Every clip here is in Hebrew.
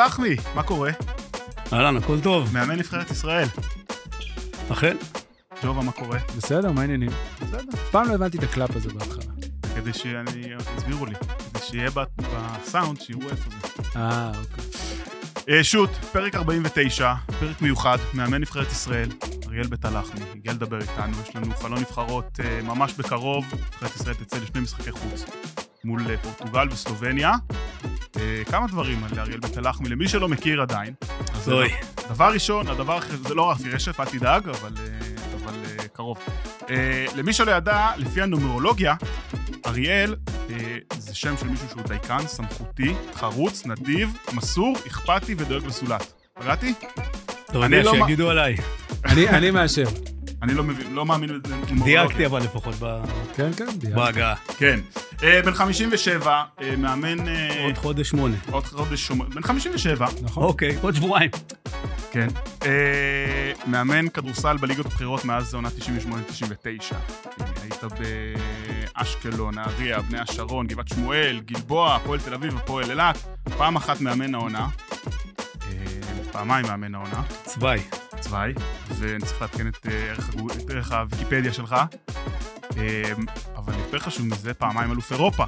הלחמי, מה קורה? אהלן, הכל טוב. מאמן נבחרת ישראל. אכן. ג'ובה, מה קורה? בסדר, מה העניינים? בסדר. אף פעם לא הבנתי את ה clap הזה בהתחלה. כדי שאני... הסבירו לי. כדי שיהיה בסאונד, שיראו איפה זה. אה, אוקיי. אה, שוט, פרק 49, פרק מיוחד, מאמן נבחרת ישראל, אריאל בית הלחמי, הגיע לדבר איתנו, יש לנו חלון נבחרות אה, ממש בקרוב, נבחרת ישראל תצא לשני משחקי חוץ מול אה, פורטוגל וסלובניה. אה, כמה דברים על אריאל בית הלחמי, למי שלא מכיר עדיין. אז אוי. דבר ראשון, הדבר אחר, זה לא רפי רשף, אל תדאג, אבל, אה, אבל אה, קרוב. אה, למי שלא ידע, לפי הנומרולוגיה, אריאל אה, זה שם של מישהו שהוא דייקן, סמכותי, חרוץ, נדיב, מסור, אכפתי ודואג לזולת. פגעתי? אתה אני יודע לא שיגידו עליי. אני אני מאשר. אני לא מבין, לא מאמין לנומרולוגיה. דייקתי אבל לפחות ב- כן, כן. בהגעה. כן. אה, בן 57, אה, מאמן... אה, עוד חודש שמונה. עוד חודש שומר... בן 57, נכון. אוקיי, עוד שבועיים. כן. מאמן כדורסל בליגות הבכירות מאז עונה 98-99. אה, היית באשקלון, נהריה, בני השרון, גבעת שמואל, גלבוע, הפועל תל אביב, הפועל אילת. פעם אחת מאמן העונה. פעמיים מאמן העונה. צוואי. צוואי, ואני צריך לעדכן את אה, ערך את ערך הוויקיפדיה שלך. אה, אבל יותר חשוב מזה, פעמיים אלוף אירופה.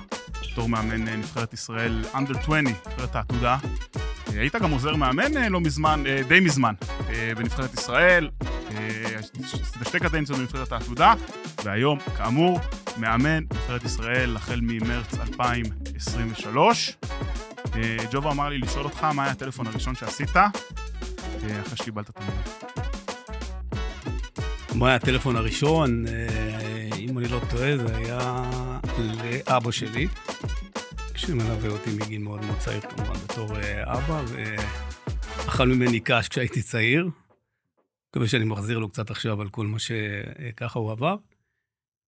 בתור מאמן אה, נבחרת ישראל, under 20, נבחרת העתודה. אה, היית גם עוזר מאמן לא מזמן, די מזמן, בנבחרת ישראל. עשית שתי קדנציות בנבחרת העתודה, והיום, כאמור, מאמן נבחרת ישראל החל ממרץ 2023. אה, ג'ובה אמר לי לשאול אותך מה היה הטלפון הראשון שעשית, אחרי שקיבלת את המידע. מה היה הטלפון הראשון? אה, אם אני לא טועה, זה היה לאבא שלי, שמלווה אותי מגיל מאוד מאוד צעיר כמובן בתור אה, אבא, ואכל ממני קש כשהייתי צעיר. מקווה שאני מחזיר לו קצת עכשיו על כל מה שככה הוא עבר.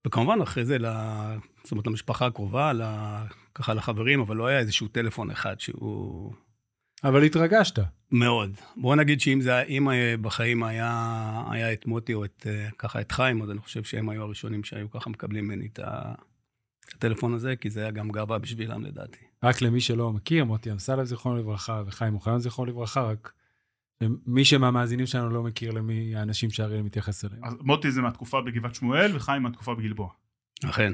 וכמובן אחרי זה. זאת אומרת, למשפחה הקרובה. ככה לחברים, אבל לא היה איזשהו טלפון אחד שהוא... אבל התרגשת. מאוד. בוא נגיד שאם זה, אם אה, בחיים היה, היה את מוטי או את, אה, ככה את חיים, אז אני חושב שהם היו הראשונים שהיו ככה מקבלים ממני את הטלפון הזה, כי זה היה גם גאווה בשבילם לדעתי. רק למי שלא מכיר, מוטי אמסלם זיכרונו לברכה וחיים אוחיון זיכרונו לברכה, רק מי שמהמאזינים שלנו לא מכיר למי האנשים שאריאל מתייחס אליהם. אז מוטי זה מהתקופה בגבעת שמואל, וחיים מהתקופה בגלבוע. אכן.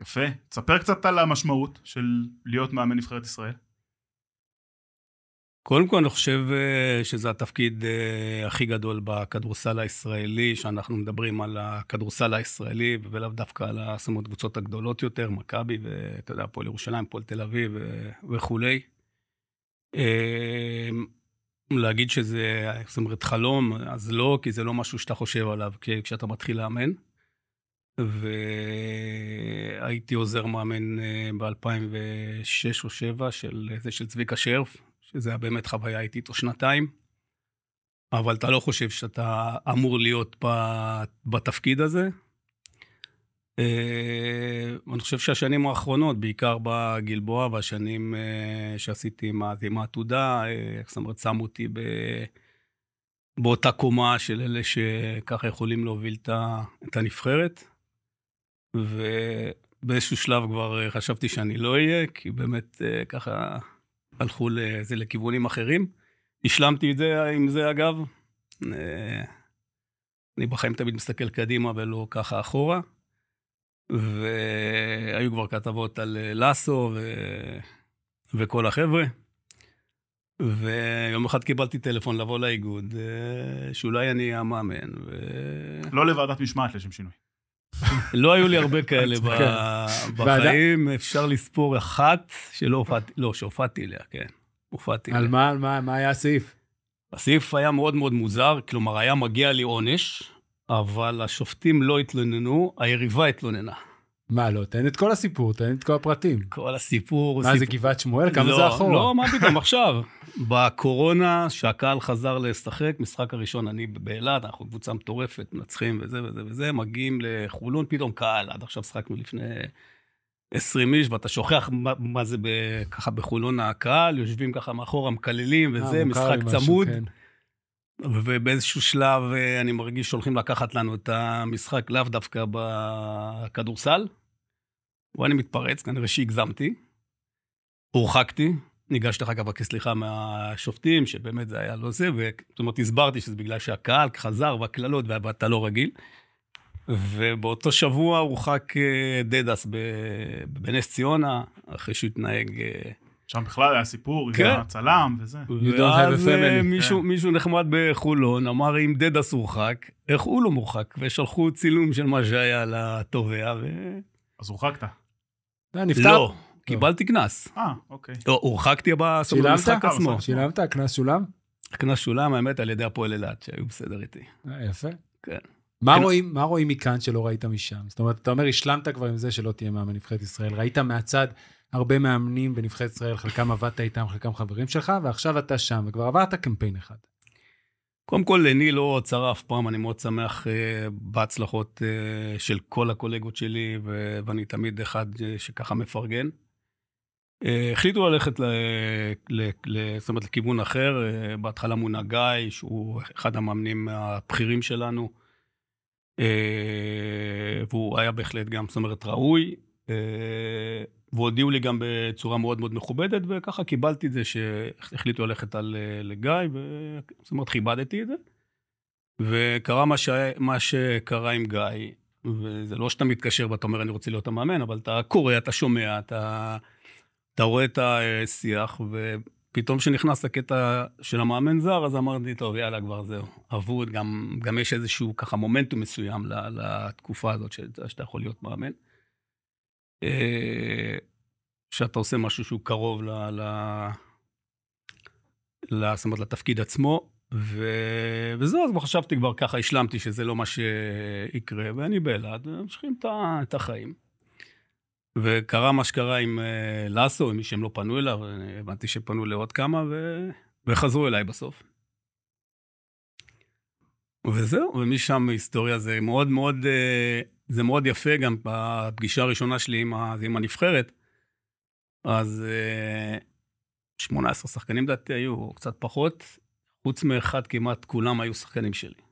יפה. תספר קצת על המשמעות של להיות מאמן נבחרת ישראל. קודם כל, אני חושב אה, שזה התפקיד אה, הכי גדול בכדורסל הישראלי, שאנחנו מדברים על הכדורסל הישראלי, ולאו דווקא על השמות הקבוצות הגדולות יותר, מכבי, ואתה יודע, הפועל ירושלים, הפועל תל אביב ו- וכולי. אה, להגיד שזה, זאת אומרת, חלום, אז לא, כי זה לא משהו שאתה חושב עליו כשאתה מתחיל לאמן. והייתי עוזר מאמן ב-2006 או 2007 של, של צביקה שרף, שזה היה באמת חוויה איתי איתו שנתיים. אבל אתה לא חושב שאתה אמור להיות בתפקיד הזה. אה, אני חושב שהשנים האחרונות, בעיקר בגלבוע והשנים אה, שעשיתי עם העתודה, אה, זאת אומרת, שמו אותי ב... באותה קומה של אלה שככה יכולים להוביל את הנבחרת. ובאיזשהו שלב כבר חשבתי שאני לא אהיה, כי באמת ככה הלכו לזה לכיוונים אחרים. השלמתי את זה עם זה, אגב. אה, אני בחיים תמיד מסתכל קדימה ולא ככה אחורה. והיו כבר כתבות על אה, לסו ו... וכל החבר'ה. ויום אחד קיבלתי טלפון לבוא לאיגוד, אה, שאולי אני המאמן. ו... לא לוועדת משמעת לשם שינוי. לא היו לי הרבה כאלה כן. בחיים, אפשר לספור אחת שלא הופעתי, לא, שהופעתי אליה, כן. הופעתי על אליה. מה, על מה, מה היה הסעיף? הסעיף היה מאוד מאוד מוזר, כלומר, היה מגיע לי עונש, אבל השופטים לא התלוננו, היריבה התלוננה. מה, לא, תן את כל הסיפור, תן את כל הפרטים. כל הסיפור... מה, זה סיפור- גבעת שמואל? כמה לא, זה אחורה? לא, מה פתאום, עכשיו. בקורונה, שהקהל חזר לשחק, משחק הראשון, אני באילת, אנחנו קבוצה מטורפת, מנצחים וזה וזה וזה, מגיעים לחולון, פתאום קהל, עד עכשיו שחקנו לפני 20 איש, ואתה שוכח מה, מה זה ב, ככה בחולון הקהל, יושבים ככה מאחורה, מקללים אה, וזה, מוכר משחק צמוד. כן. ובאיזשהו שלב אה, אני מרגיש שהולכים לקחת לנו את המשחק לאו דווקא בכדורסל. ואני מתפרץ, כנראה שהגזמתי. הורחקתי, ניגשתי אחר כך לבקש סליחה מהשופטים, שבאמת זה היה לא זה, זאת אומרת, הסברתי שזה בגלל שהקהל חזר והקללות, ואתה לא רגיל. ובאותו שבוע הורחק אה, דדס בנס ציונה, אחרי שהוא התנהג... אה, שם בכלל היה סיפור, כן. עם הצלם וזה. ואז אה, מישהו, כן. מישהו נחמד בחולון אמר, אם דדס הורחק, איך הוא לא מורחק? ושלחו צילום של מה שהיה לתובע, ו... אז הורחקת. נפטר? לא, קיבלתי קנס. אה, אוקיי. לא, הורחקתי במשחק עצמו. שילמת? הקנס שולם? הקנס שולם, האמת, על ידי הפועל אילת, שהיו בסדר איתי. יפה. כן. מה, כן. רואים, מה רואים מכאן שלא ראית משם? זאת אומרת, אתה אומר, השלמת כבר עם זה שלא תהיה מאמן נבחרת ישראל. ראית מהצד הרבה מאמנים בנבחרת ישראל, חלקם עבדת איתם, חלקם חברים שלך, ועכשיו אתה שם, וכבר עברת קמפיין אחד. קודם כל, עיני לא צרה אף פעם, אני מאוד שמח uh, בהצלחות uh, של כל הקולגות שלי, ו- ואני תמיד אחד uh, שככה מפרגן. Uh, החליטו ללכת ל- ל- ל- זאת אומרת, לכיוון אחר, uh, בהתחלה מונה גיא, שהוא אחד המאמנים הבכירים שלנו. אה, והוא היה בהחלט גם, זאת אומרת, ראוי. אה, והודיעו לי גם בצורה מאוד מאוד מכובדת, וככה קיבלתי את זה שהחליטו ללכת על, אה, לגיא, וזאת אומרת, כיבדתי את זה. וקרה מה, ש... מה שקרה עם גיא, וזה לא שאתה מתקשר ואתה אומר, אני רוצה להיות המאמן, אבל אתה קורא, אתה שומע, אתה, אתה רואה את השיח, פתאום כשנכנס לקטע של המאמן זר, אז אמרתי, טוב, יאללה, כבר זהו, אבוד, גם, גם יש איזשהו ככה מומנטום מסוים לתקופה הזאת שאתה יכול להיות מאמן. אה, שאתה עושה משהו שהוא קרוב ל... ל... ל... זאת אומרת, לתפקיד עצמו, ו... וזהו, אז חשבתי כבר ככה, השלמתי שזה לא מה שיקרה, ואני באלעד, ממשיכים את החיים. וקרה מה שקרה עם uh, לסו, עם מי שהם לא פנו אליו, הבנתי שפנו לעוד כמה, ו... וחזרו אליי בסוף. וזהו, ומשם היסטוריה זה מאוד מאוד, uh, זה מאוד יפה גם בפגישה הראשונה שלי עם, ה... עם הנבחרת. אז uh, אה, 18 שחקנים לדעתי היו, קצת פחות, חוץ מאחד כמעט כולם היו שחקנים שלי.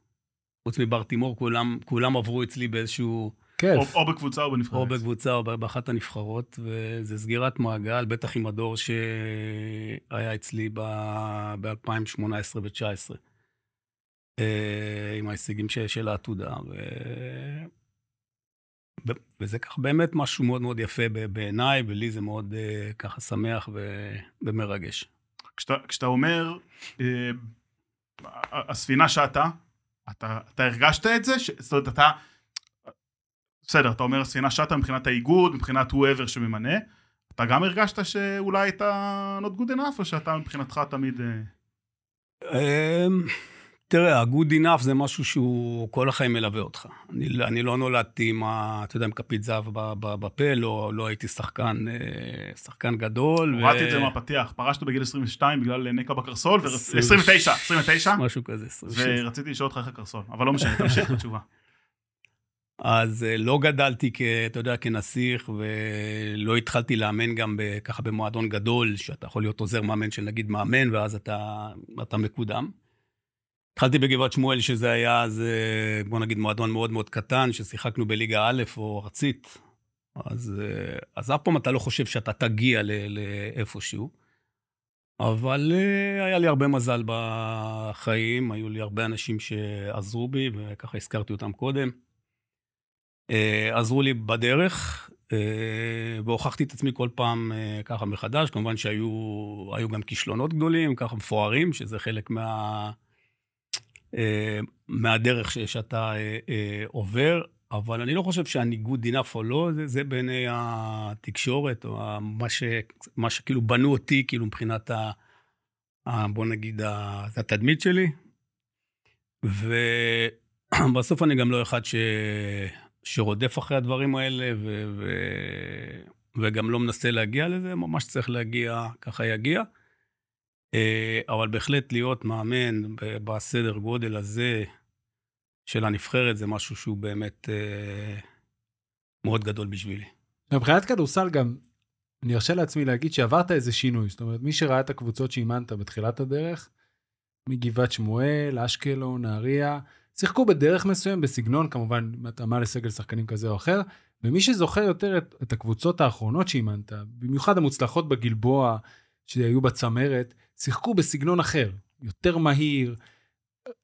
חוץ מבר תימור, כולם, כולם עברו אצלי באיזשהו... כיף. או, או בקבוצה או בנבחרת. או בקבוצה או באחת הנבחרות, וזה סגירת מעגל, בטח עם הדור שהיה אצלי ב-2018 ו-2019, עם ההישגים של העתודה. ו... וזה ככה באמת משהו מאוד מאוד יפה בעיניי, ולי זה מאוד אה, ככה שמח ומרגש. כשאתה, כשאתה אומר, אה, הספינה שאתה, אתה, אתה הרגשת את זה? ש... זאת אומרת, אתה... בסדר, אתה אומר ספינה שטה מבחינת האיגוד, מבחינת whoever שממנה. אתה גם הרגשת שאולי אתה not good enough, או שאתה מבחינתך תמיד... אה? אמ, תראה, ה-good enough זה משהו שהוא כל החיים מלווה אותך. אני, אני לא נולדתי עם, ה, אתה יודע, עם כפית זהב בפה, לא, לא הייתי שחקן, אה, שחקן גדול. הורדתי ו... את זה מהפתיח, פרשת בגיל 22 בגלל נקע בקרסול, ו... 29, 29. משהו כזה, 26. ורציתי לשאול אותך איך הקרסול, אבל לא משנה, תמשיך את התשובה. אז אה, לא גדלתי, כ, אתה יודע, כנסיך, ולא התחלתי לאמן גם ב, ככה במועדון גדול, שאתה יכול להיות עוזר מאמן של נגיד מאמן, ואז אתה, אתה מקודם. התחלתי בגבעת שמואל, שזה היה אז, אה, בוא נגיד, מועדון מאוד מאוד קטן, ששיחקנו בליגה א' או ארצית. אז, אה, אז אף פעם אתה לא חושב שאתה תגיע לאיפשהו. אבל היה לי הרבה מזל בחיים, היו לי הרבה אנשים שעזרו בי, וככה הזכרתי אותם קודם. אה, עזרו לי בדרך, אה, והוכחתי את עצמי כל פעם אה, ככה מחדש. כמובן שהיו גם כישלונות גדולים, ככה מפוארים, שזה חלק מה, מהדרך שאתה עובר. אבל אני לא חושב שהניגוד enough או לא, זה, זה בעיני התקשורת, או מה, ש, מה שכאילו בנו אותי, כאילו מבחינת ה... ה בוא נגיד, ה, התדמית שלי. ובסוף אני גם לא אחד ש... שרודף אחרי הדברים האלה, ו- ו- וגם לא מנסה להגיע לזה, ממש צריך להגיע, ככה יגיע. אה, אבל בהחלט להיות מאמן בסדר גודל הזה של הנבחרת, זה משהו שהוא באמת אה, מאוד גדול בשבילי. מבחינת כדורסל גם, אני ארשה לעצמי להגיד שעברת איזה שינוי. זאת אומרת, מי שראה את הקבוצות שאימנת בתחילת הדרך, מגבעת שמואל, אשקלון, נהריה, שיחקו בדרך מסוים, בסגנון, כמובן, התאמה לסגל שחקנים כזה או אחר, ומי שזוכר יותר את, את הקבוצות האחרונות שאימנת, במיוחד המוצלחות בגלבוע, שהיו בצמרת, שיחקו בסגנון אחר, יותר מהיר.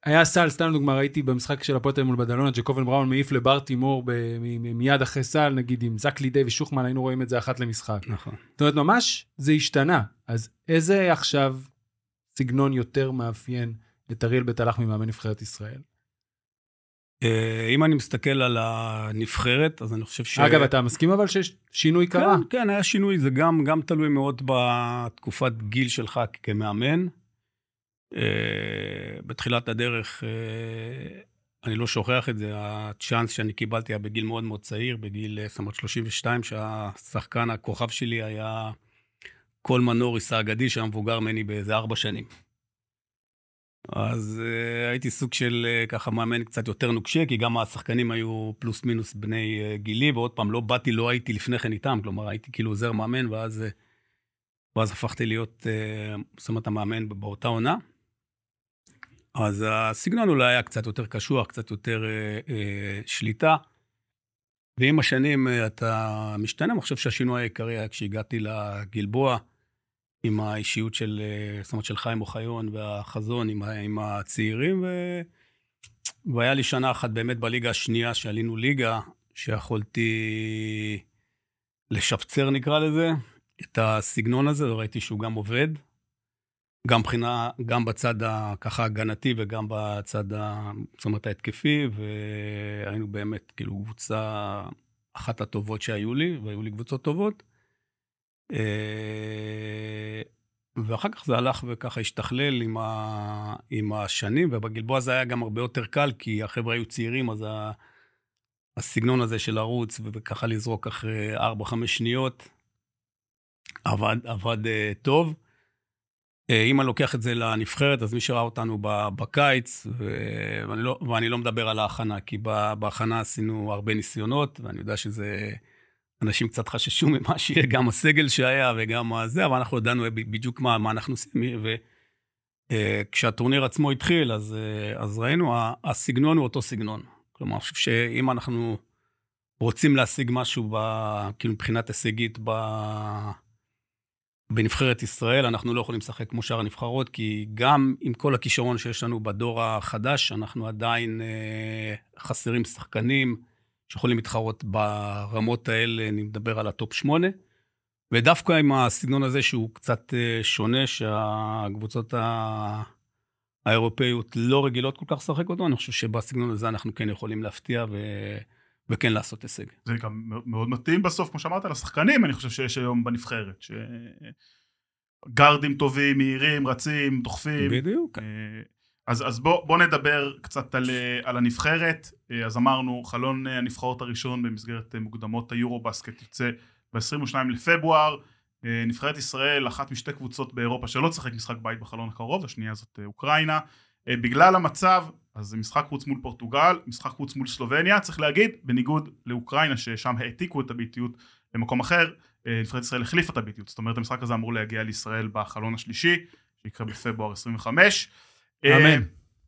היה סל, סתם לדוגמה, ראיתי במשחק של הפועל מול בדלונה, ג'קובן בראון מעיף לבר תימור ב- מ- מ- מיד אחרי סל, נגיד עם זק לידי ושוחמן, היינו רואים את זה אחת למשחק. נכון. זאת אומרת, ממש זה השתנה. אז איזה עכשיו סגנון יותר מאפיין את אריאל בית הלך ממאמן נבחרת ישראל? אה, אם אני מסתכל על הנבחרת, אז אני חושב ש... אגב, אתה מסכים אבל שיש שינוי קרה? כן, כן, היה שינוי, זה גם, גם תלוי מאוד בתקופת גיל שלך כמאמן. אה, בתחילת הדרך, אה, אני לא שוכח את זה, הצ'אנס שאני קיבלתי היה בגיל מאוד מאוד צעיר, בגיל אה, זאת אומרת 32, שהשחקן הכוכב שלי היה קולמן נוריס האגדי, שהיה מבוגר ממני באיזה ארבע שנים. אז uh, הייתי סוג של uh, ככה מאמן קצת יותר נוקשה, כי גם השחקנים היו פלוס מינוס בני uh, גילי, ועוד פעם, לא באתי, לא הייתי לפני כן איתם, כלומר, הייתי כאילו עוזר מאמן, ואז, uh, ואז הפכתי להיות, uh, זאת אומרת, המאמן באותה עונה. אז הסגנון אולי היה קצת יותר קשוח, קצת יותר uh, uh, שליטה. ועם השנים uh, אתה משתנה, אני חושב שהשינוי העיקרי היה כשהגעתי לגלבוע, עם האישיות של, אה, זאת אומרת, של חיים אוחיון והחזון עם, עם הצעירים, ו... והיה לי שנה אחת באמת בליגה השנייה, שעלינו ליגה, שיכולתי לשפצר, נקרא לזה, את הסגנון הזה, וראיתי שהוא גם עובד. גם מבחינה, גם בצד הככה הגנתי וגם בצד, זאת אומרת, ההתקפי, והיינו באמת כאילו קבוצה אחת הטובות שהיו לי, והיו לי קבוצות טובות. אה, ואחר כך זה הלך וככה השתכלל עם, ה... עם השנים, ובגלבוע זה היה גם הרבה יותר קל, כי החבר'ה היו צעירים, אז ה... הסגנון הזה של לרוץ וככה לזרוק אחרי 4-5 שניות, עבד, עבד uh, טוב. Uh, אם אני לוקח את זה לנבחרת, אז מי שראה אותנו בקיץ, ו... ואני, לא, ואני לא מדבר על ההכנה, כי בהכנה עשינו הרבה ניסיונות, ואני יודע שזה... אנשים קצת חששו ממה שיהיה, גם הסגל שהיה וגם זה, אבל אנחנו ידענו בדיוק מה, מה אנחנו עושים. וכשהטורניר עצמו התחיל, אז, אה, אז ראינו, הסגנון הוא אותו סגנון. כלומר, אני חושב שאם אנחנו רוצים להשיג משהו, ב, כאילו מבחינת הישגית, ב, בנבחרת ישראל, אנחנו לא יכולים לשחק כמו שאר הנבחרות, כי גם עם כל הכישרון שיש לנו בדור החדש, אנחנו עדיין אה, חסרים שחקנים. שיכולים להתחרות ברמות האלה, אני מדבר על הטופ שמונה. ודווקא עם הסגנון הזה שהוא קצת אה, שונה, שהקבוצות האירופאיות לא רגילות כל כך לשחק אותו, אני חושב שבסגנון הזה אנחנו כן יכולים להפתיע ו... וכן לעשות הישג. זה גם מאוד מתאים בסוף, כמו שאמרת, לשחקנים, אני חושב שיש היום בנבחרת. ש... גארדים טובים, מהירים, רצים, דוחפים. בדיוק. אה, אז, אז בוא, בוא נדבר קצת על, על הנבחרת. אז אמרנו, חלון הנבחרות הראשון במסגרת מוקדמות היורו-בסקט יוצא ב-22 לפברואר. נבחרת ישראל, אחת משתי קבוצות באירופה שלא תשחק משחק בית בחלון הקרוב, השנייה זאת אוקראינה. בגלל המצב, אז זה משחק חוץ מול פורטוגל, משחק חוץ מול סלובניה, צריך להגיד, בניגוד לאוקראינה, ששם העתיקו את הביתיות למקום אחר, נבחרת ישראל החליפה את הביתיות, זאת אומרת המשחק הזה אמור להגיע לישראל בחלון השלישי, שיקרה בפברואר 25. אמן.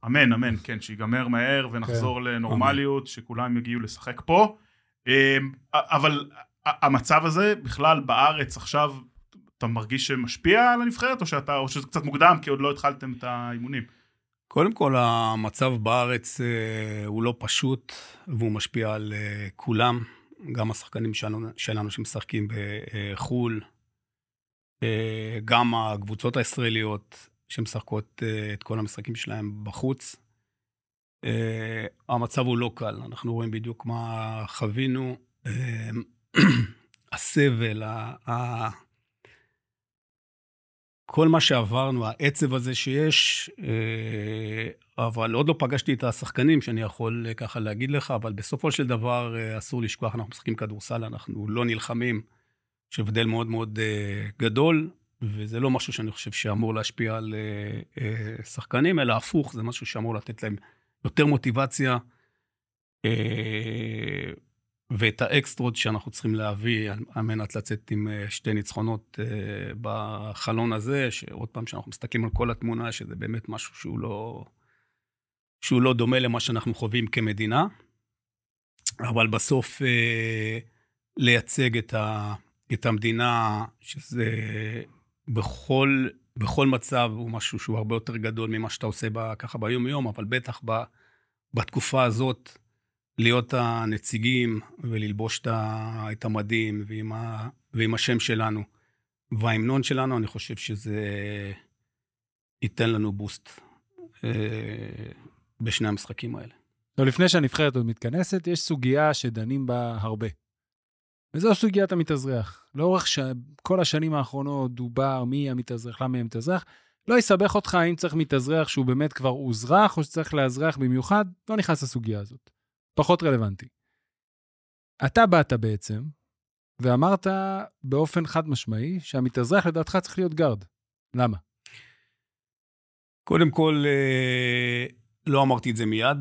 אמן, אמן, כן, שיגמר מהר ונחזור כן. לנורמליות, שכולם יגיעו לשחק פה. אבל המצב הזה בכלל בארץ עכשיו, אתה מרגיש שמשפיע על הנבחרת, או, שאתה, או שזה קצת מוקדם, כי עוד לא התחלתם את האימונים? קודם כל, המצב בארץ אה, הוא לא פשוט, והוא משפיע על אה, כולם, גם השחקנים שלנו, שלנו שמשחקים בחו"ל, אה, גם הקבוצות הישראליות, שמשחקות uh, את כל המשחקים שלהם בחוץ. Uh, המצב הוא לא קל, אנחנו רואים בדיוק מה חווינו. Uh, הסבל, כל מה שעברנו, העצב הזה שיש, אבל עוד לא פגשתי את השחקנים שאני יכול ככה להגיד לך, אבל בסופו של דבר אסור לשכוח, אנחנו משחקים כדורסל, אנחנו לא נלחמים, יש הבדל מאוד מאוד גדול. וזה לא משהו שאני חושב שאמור להשפיע על uh, uh, שחקנים, אלא הפוך, זה משהו שאמור לתת להם יותר מוטיבציה, uh, ואת האקסטרות שאנחנו צריכים להביא על מנת לצאת עם שתי ניצחונות בחלון הזה, שעוד פעם, כשאנחנו מסתכלים על כל התמונה, שזה באמת משהו שהוא לא, שהוא לא דומה למה שאנחנו חווים כמדינה, אבל בסוף לייצג את, ה, את המדינה, שזה... בכל, בכל מצב הוא משהו שהוא הרבה יותר גדול ממה שאתה עושה ב, ככה ביום-יום, אבל בטח ב, בתקופה הזאת, להיות הנציגים וללבוש את המדים ועם, ה, ועם השם שלנו וההמנון שלנו, אני חושב שזה ייתן לנו בוסט אה, בשני המשחקים האלה. טוב, לפני שהנבחרת עוד מתכנסת, יש סוגיה שדנים בה הרבה. וזו סוגיית המתאזרח. לאורך ש... כל השנים האחרונות דובר מי המתאזרח, למה יהיה מתאזרח. לא יסבך אותך אם צריך מתאזרח שהוא באמת כבר אוזרח, או שצריך לאזרח במיוחד, לא נכנס לסוגיה הזאת. פחות רלוונטי. אתה באת בעצם, ואמרת באופן חד משמעי שהמתאזרח לדעתך צריך להיות גארד. למה? קודם כל, אה, לא אמרתי את זה מיד.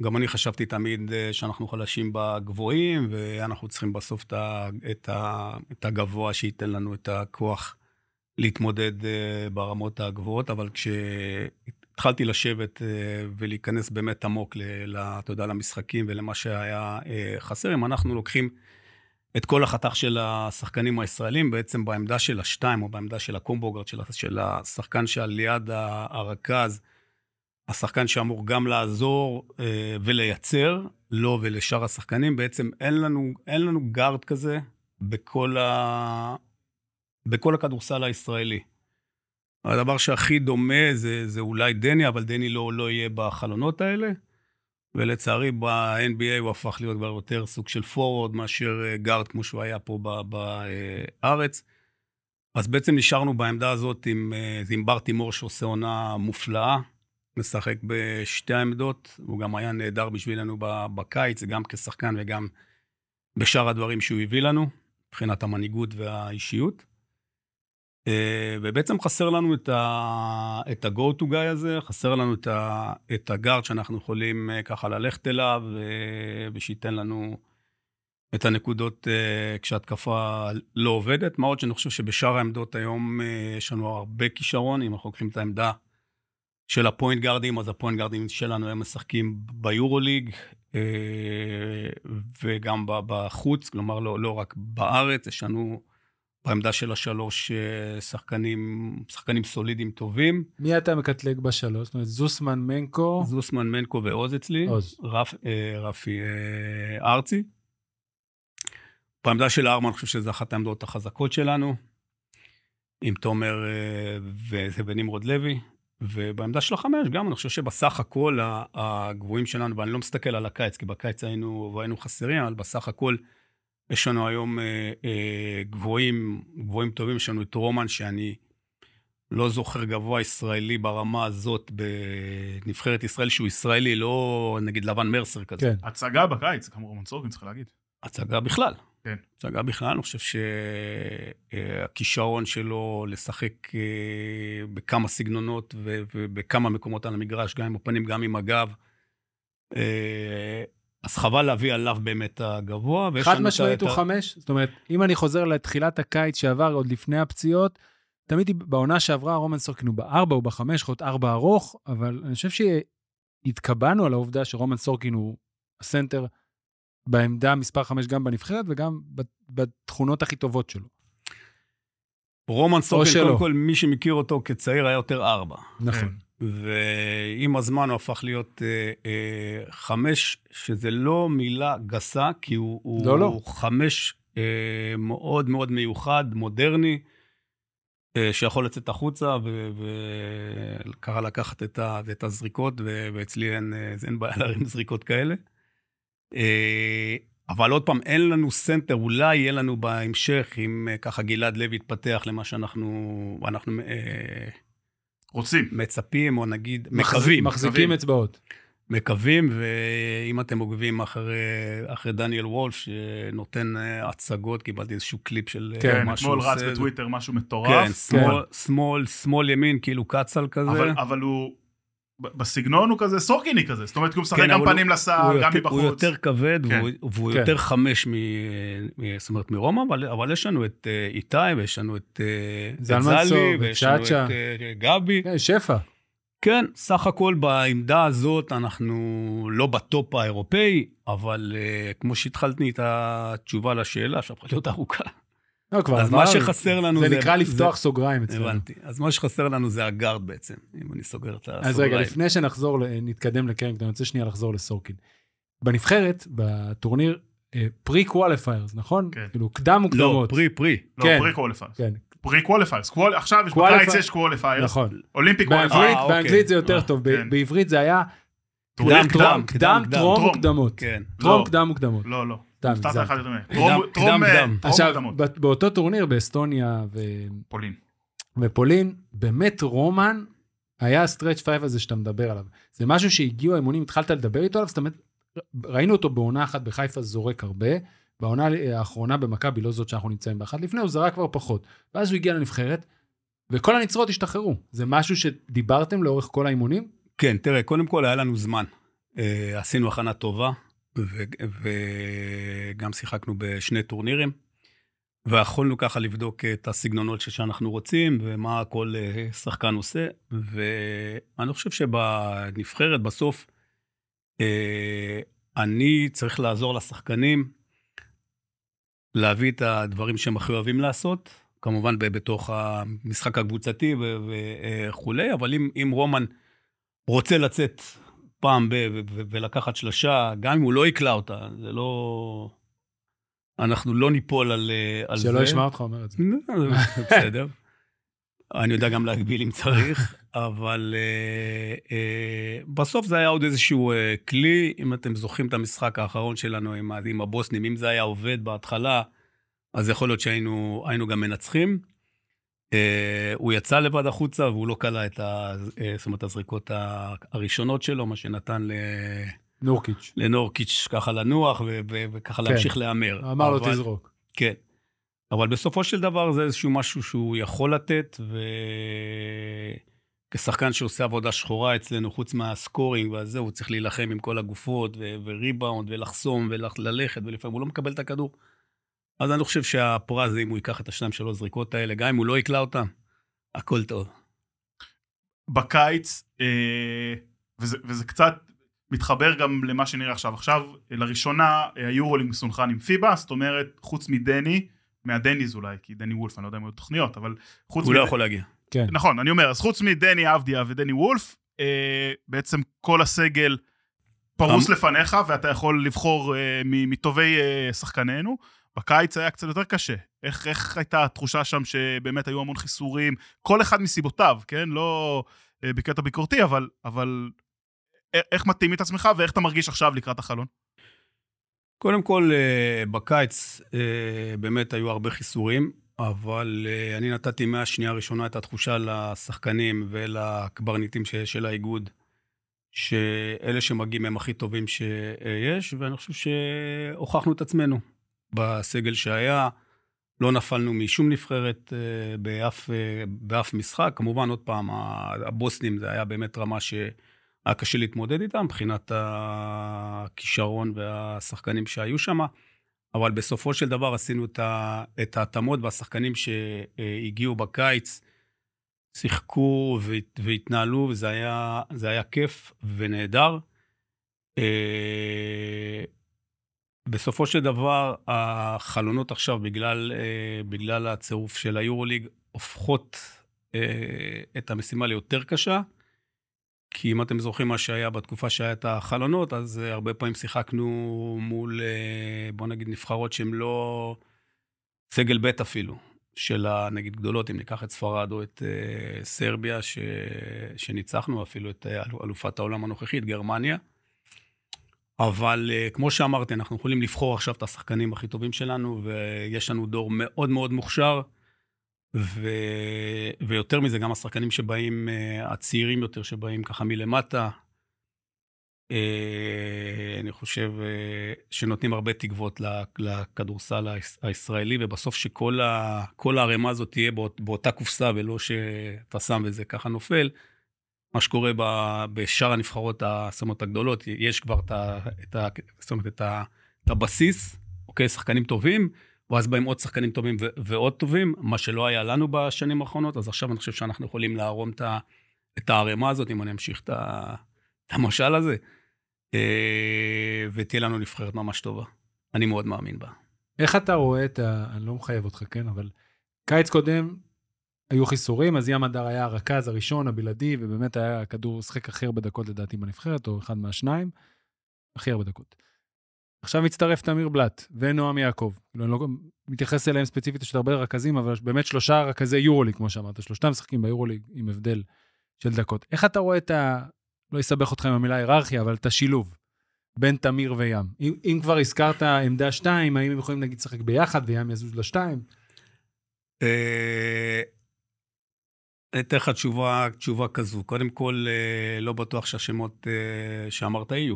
גם אני חשבתי תמיד אה, שאנחנו חלשים בגבוהים, ואנחנו צריכים בסוף את, ה, את, ה, את הגבוה שייתן לנו את הכוח להתמודד אה, ברמות הגבוהות, אבל כשהתחלתי לשבת ולהיכנס באמת עמוק, אתה יודע, למשחקים ולמה שהיה חסר, אם אנחנו לוקחים את כל החתך של השחקנים הישראלים, בעצם בעמדה של השתיים, או בעמדה של הקומבוגרד, של, של השחקן שעל ליד הרכז, השחקן שאמור גם לעזור אה, ולייצר, לו ולשאר השחקנים, בעצם אין לנו, אין לנו גארד כזה בכל, ה... בכל הכדורסל הישראלי. הדבר שהכי דומה זה, זה אולי דני, אבל דני לא, לא יהיה בחלונות האלה. ולצערי ב-NBA הוא הפך להיות כבר יותר סוג של פורוורד מאשר גארד אה, כמו שהוא היה פה בארץ. אז בעצם נשארנו בעמדה הזאת עם, אה, עם בר תימור שעושה עונה מופלאה, משחק בשתי העמדות, הוא גם היה נהדר בשבילנו בקיץ, גם כשחקן וגם בשאר הדברים שהוא הביא לנו, מבחינת המנהיגות והאישיות. אה, ובעצם חסר לנו את ה-go to guy הזה, חסר לנו את הגארד שאנחנו יכולים אה, ככה ללכת אליו, אה, ושייתן לנו את הנקודות כשהתקפה לא עובדת. מה עוד שאני חושב שבשאר העמדות היום יש לנו הרבה כישרון, אם אנחנו לוקחים את העמדה של הפוינט גארדים, אז הפוינט גארדים שלנו הם משחקים ביורוליג, וגם בחוץ, כלומר לא, לא רק בארץ, יש לנו... בעמדה של השלוש אה, שחקנים, שחקנים סולידיים טובים. מי אתה מקטלג בשלוש? זאת אומרת, זוסמן, מנקו? זוסמן, מנקו ועוז אצלי. עוז. רפ, אה, רפי אה, ארצי. בעמדה של ארמה, אני חושב שזו אחת העמדות החזקות שלנו, עם תומר ונמרוד לוי. ובעמדה של החמש, גם אני חושב שבסך הכל הגבוהים שלנו, ואני לא מסתכל על הקיץ, כי בקיץ היינו, היינו חסרים, אבל בסך הכל יש לנו היום אה, אה, גבוהים, גבוהים טובים, יש לנו את רומן, שאני לא זוכר גבוה ישראלי ברמה הזאת בנבחרת ישראל, שהוא ישראלי, לא נגיד לבן מרסר כזה. כן. הצגה בקיץ, כמו רומן סורקין, צריך להגיד. הצגה בכלל. כן. הצגה בכלל, אני חושב שהכישרון שלו לשחק אה, בכמה סגנונות ובכמה מקומות על המגרש, גם עם הפנים, גם עם הגב. אה, אז חבל להביא עליו באמת הגבוה. חד משמעית הוא חמש? זאת אומרת, אם אני חוזר לתחילת הקיץ שעבר עוד לפני הפציעות, תמיד בעונה שעברה רומן סורקין הוא בארבע או בחמש, יכול להיות ארבע ארוך, אבל אני חושב שהתקבענו על העובדה שרומן סורקין הוא הסנטר בעמדה מספר חמש גם בנבחרת וגם בתכונות הכי טובות שלו. רומן סורקין, קודם כל, מי שמכיר אותו כצעיר היה יותר ארבע. נכון. ועם הזמן הוא הפך להיות אה, אה, חמש, שזה לא מילה גסה, כי הוא, לא, הוא, לא. הוא חמש אה, מאוד מאוד מיוחד, מודרני, אה, שיכול לצאת החוצה, וככה לקחת את, ה, את הזריקות, ו, ואצלי אין, אה, אין בעיה להרים זריקות כאלה. אה, אבל עוד פעם, אין לנו סנטר, אולי יהיה לנו בהמשך, אם אה, ככה גלעד לוי יתפתח למה שאנחנו... אנחנו, אה, רוצים. מצפים, או נגיד, מקווים. מחזיקים אצבעות. מקווים, ואם אתם עוקבים אחרי, אחרי דניאל וולף, שנותן הצגות, קיבלתי איזשהו קליפ של כן, מה שהוא עושה. כן, אתמול רץ בטוויטר משהו מטורף. כן, שמאל, כן. שמאל, שמאל ימין, כאילו קצל כזה. אבל, אבל הוא, בסגנון הוא כזה סורקיני כזה, זאת אומרת, הוא משחק כן, גם פנים לסל, גם מבחוץ. הוא יותר כבד, כן. והוא, והוא כן. יותר חמש מ, זאת אומרת, מרומא, אבל, אבל יש לנו את uh, איתי, ויש לנו את, את זלי, ויש לנו את uh, גבי. כן, שפע. כן, סך הכל בעמדה הזאת אנחנו לא בטופ האירופאי, אבל uh, כמו שהתחלתי את התשובה לשאלה, שהפכה להיות ארוכה, לא, כבר אז מה שחסר לנו זה זה... נקרא לפתוח זה- סוגריים אצלנו. הבנתי. אז מה שחסר לנו זה הגארד בעצם, אם אני סוגר את הסוגריים. אז רגע, לפני שנחזור, נתקדם לקרינגטון, אני רוצה שנייה לחזור לסורקין. בנבחרת, בטורניר, pre qualifiers, נכון? כן. כאילו, קדם לא, מוקדמות. pre, pre. לא, כן. pre qualifiers. כן, pre qualifiers. עכשיו יש Qualifier- בקיץ יש qualifiers. נכון. Olympic באנגלית, qualifiers. אוקיי. באנגלית זה יותר אה, טוב, כן. בעברית זה היה טורניר קדם, קדם. קדם, קדם, טרום טרום. מוקדמות. כן. טרום לא. קדם מוקדמות. לא, לא. הפעם הגזמתי. אחד יותר. טרום-. טרום עכשיו, באותו טורניר באסטוניה ו- פולין. ופולין, באמת רומן היה ה stretch five הזה שאתה מדבר עליו. זה משהו שהגיעו האימונים, התחלת לדבר איתו עליו, זאת אומרת, ראינו אותו בעונה אחת בחיפה זורק הרבה, בעונה האחרונה במכבי, לא זאת שאנחנו נמצאים באחת לפני, הוא זרק כבר פחות. ואז הוא הגיע לנבחרת, וכל הנצרות השתחררו. זה משהו שדיברתם לאורך כל האימונים? כן, תראה, קודם כל היה לנו זמן. אה, עשינו הכנה טובה, וגם שיחקנו בשני טורנירים, ויכולנו ככה לבדוק את הסגנונות שאנחנו רוצים, ומה כל אה, שחקן עושה, ואני חושב שבנבחרת בסוף, אה, אני צריך לעזור לשחקנים להביא את הדברים שהם הכי אוהבים לעשות, כמובן בתוך המשחק הקבוצתי ו- וכולי, אבל אם, אם רומן רוצה לצאת פעם ב- ו- ו- ולקחת שלושה, גם אם הוא לא יקלע אותה, זה לא... אנחנו לא ניפול על, אה, על זה. שלא ישמע אותך אומר את זה. בסדר. אני יודע גם להגביל אם צריך, אבל uh, uh, בסוף זה היה עוד איזשהו uh, כלי, אם אתם זוכרים את המשחק האחרון שלנו עם, עם הבוסנים, אם זה היה עובד בהתחלה, אז יכול להיות שהיינו היינו גם מנצחים. Uh, הוא יצא לבד החוצה והוא לא כלא את ה, uh, זאת אומרת, הזריקות הראשונות שלו, מה שנתן ל, נורקיץ'. לנורקיץ' ככה לנוח וככה כן. להמשיך להמר. אמר לו תזרוק. כן. אבל בסופו של דבר זה איזשהו משהו שהוא יכול לתת, וכשחקן שעושה עבודה שחורה אצלנו, חוץ מהסקורינג והזה, הוא צריך להילחם עם כל הגופות, ו- וריבאונד, ולחסום, וללכת, ולפעמים הוא לא מקבל את הכדור. אז אני חושב שהפרס זה אם הוא ייקח את השתיים שלוש זריקות האלה, גם אם הוא לא יקלע אותם, הכל טוב. בקיץ, אה, וזה, וזה קצת מתחבר גם למה שנראה עכשיו. עכשיו, לראשונה, אה, היורולינג מסונכן עם פיבה, זאת אומרת, חוץ מדני, מהדניז אולי, כי דני וולף, אני לא יודע אם היו תוכניות, אבל חוץ הוא לא מד- יכול להגיע. כן. נכון, אני אומר, אז חוץ מדני אבדיה ודני וולף, אה, בעצם כל הסגל פרוס אמ- לפניך, ואתה יכול לבחור אה, מ- מטובי אה, שחקנינו. בקיץ היה קצת יותר קשה. איך, איך הייתה התחושה שם שבאמת היו המון חיסורים, כל אחד מסיבותיו, כן? לא אה, בקטע ביקורתי, אבל, אבל איך מתאים את עצמך ואיך אתה מרגיש עכשיו לקראת החלון? קודם כל, אה, בקיץ אה, באמת היו הרבה חיסורים, אבל אה, אני נתתי מהשנייה הראשונה את התחושה לשחקנים ולקברניטים ש- של האיגוד, שאלה שמגיעים הם הכי טובים שיש, ואני חושב שהוכחנו את עצמנו בסגל שהיה. לא נפלנו משום נבחרת אה, באף, אה, באף משחק. כמובן, עוד פעם, הבוסנים זה היה באמת רמה שהיה קשה להתמודד איתה מבחינת הכישרון והשחקנים שהיו שם, אבל בסופו של דבר עשינו את ההתאמות, והשחקנים שהגיעו בקיץ שיחקו והת- והתנהלו, וזה היה, היה כיף ונהדר. בסופו של דבר, החלונות עכשיו, בגלל, אה, בגלל הצירוף של היורוליג, הופכות אה, את המשימה ליותר קשה. כי אם אתם זוכרים מה שהיה בתקופה שהיה את החלונות, אז אה, הרבה פעמים שיחקנו מול, בוא נגיד, נבחרות שהן לא סגל ב' אפילו, של הנגיד גדולות, אם ניקח את ספרד או את סרביה, ש... שניצחנו, אפילו את אלופת העולם הנוכחית, גרמניה. אבל אה, כמו שאמרתי, אנחנו יכולים לבחור עכשיו את השחקנים הכי טובים שלנו, ויש לנו דור מאוד מאוד מוכשר, ו... ויותר מזה, גם השחקנים שבאים, אה, הצעירים יותר, שבאים ככה מלמטה, אה, אני חושב שנותנים הרבה תקוות לכ- לכדורסל היש- הישראלי, ובסוף שכל הערימה הזאת תהיה באות- באותה קופסה, ולא שאתה שם וזה ככה נופל. מה שקורה בשאר הנבחרות, ה- זאת אומרת, הגדולות, יש כבר את, ה, את, ה, זאת אומרת, את, ה, את הבסיס, אוקיי, שחקנים טובים, ואז באים עוד שחקנים טובים ו- ועוד טובים, מה שלא היה לנו בשנים האחרונות, אז עכשיו אני חושב שאנחנו יכולים להרום את, ה, את הערימה הזאת, אם אני אמשיך את, ה, את המשל הזה, אה, ותהיה לנו נבחרת ממש טובה. אני מאוד מאמין בה. איך אתה רואה את ה... אני לא מחייב אותך, כן? אבל קיץ קודם היו חיסורים, אז ים הדר היה הרכז הראשון, הבלעדי, ובאמת היה כדור, שחק הכי הרבה דקות לדעתי בנבחרת, או אחד מהשניים, הכי הרבה דקות. עכשיו מצטרף תמיר בלאט ונועם יעקב. כאילו, אני לא מתייחס אליהם ספציפית, יש הרבה רכזים, אבל באמת שלושה רכזי יורוליג, כמו שאמרת, שלושתם משחקים ביורוליג עם הבדל של דקות. איך אתה רואה את ה... לא אסבך אותך עם המילה היררכיה, אבל את השילוב בין תמיר וים. אם, אם כבר הזכרת עמדה שתיים, האם הם יכולים נגיד לשחק ביחד וים יזוז לשתיים? אני אתן לך תשובה, תשובה כזו. קודם כל, אה, לא בטוח שהשמות אה, שאמרת יהיו.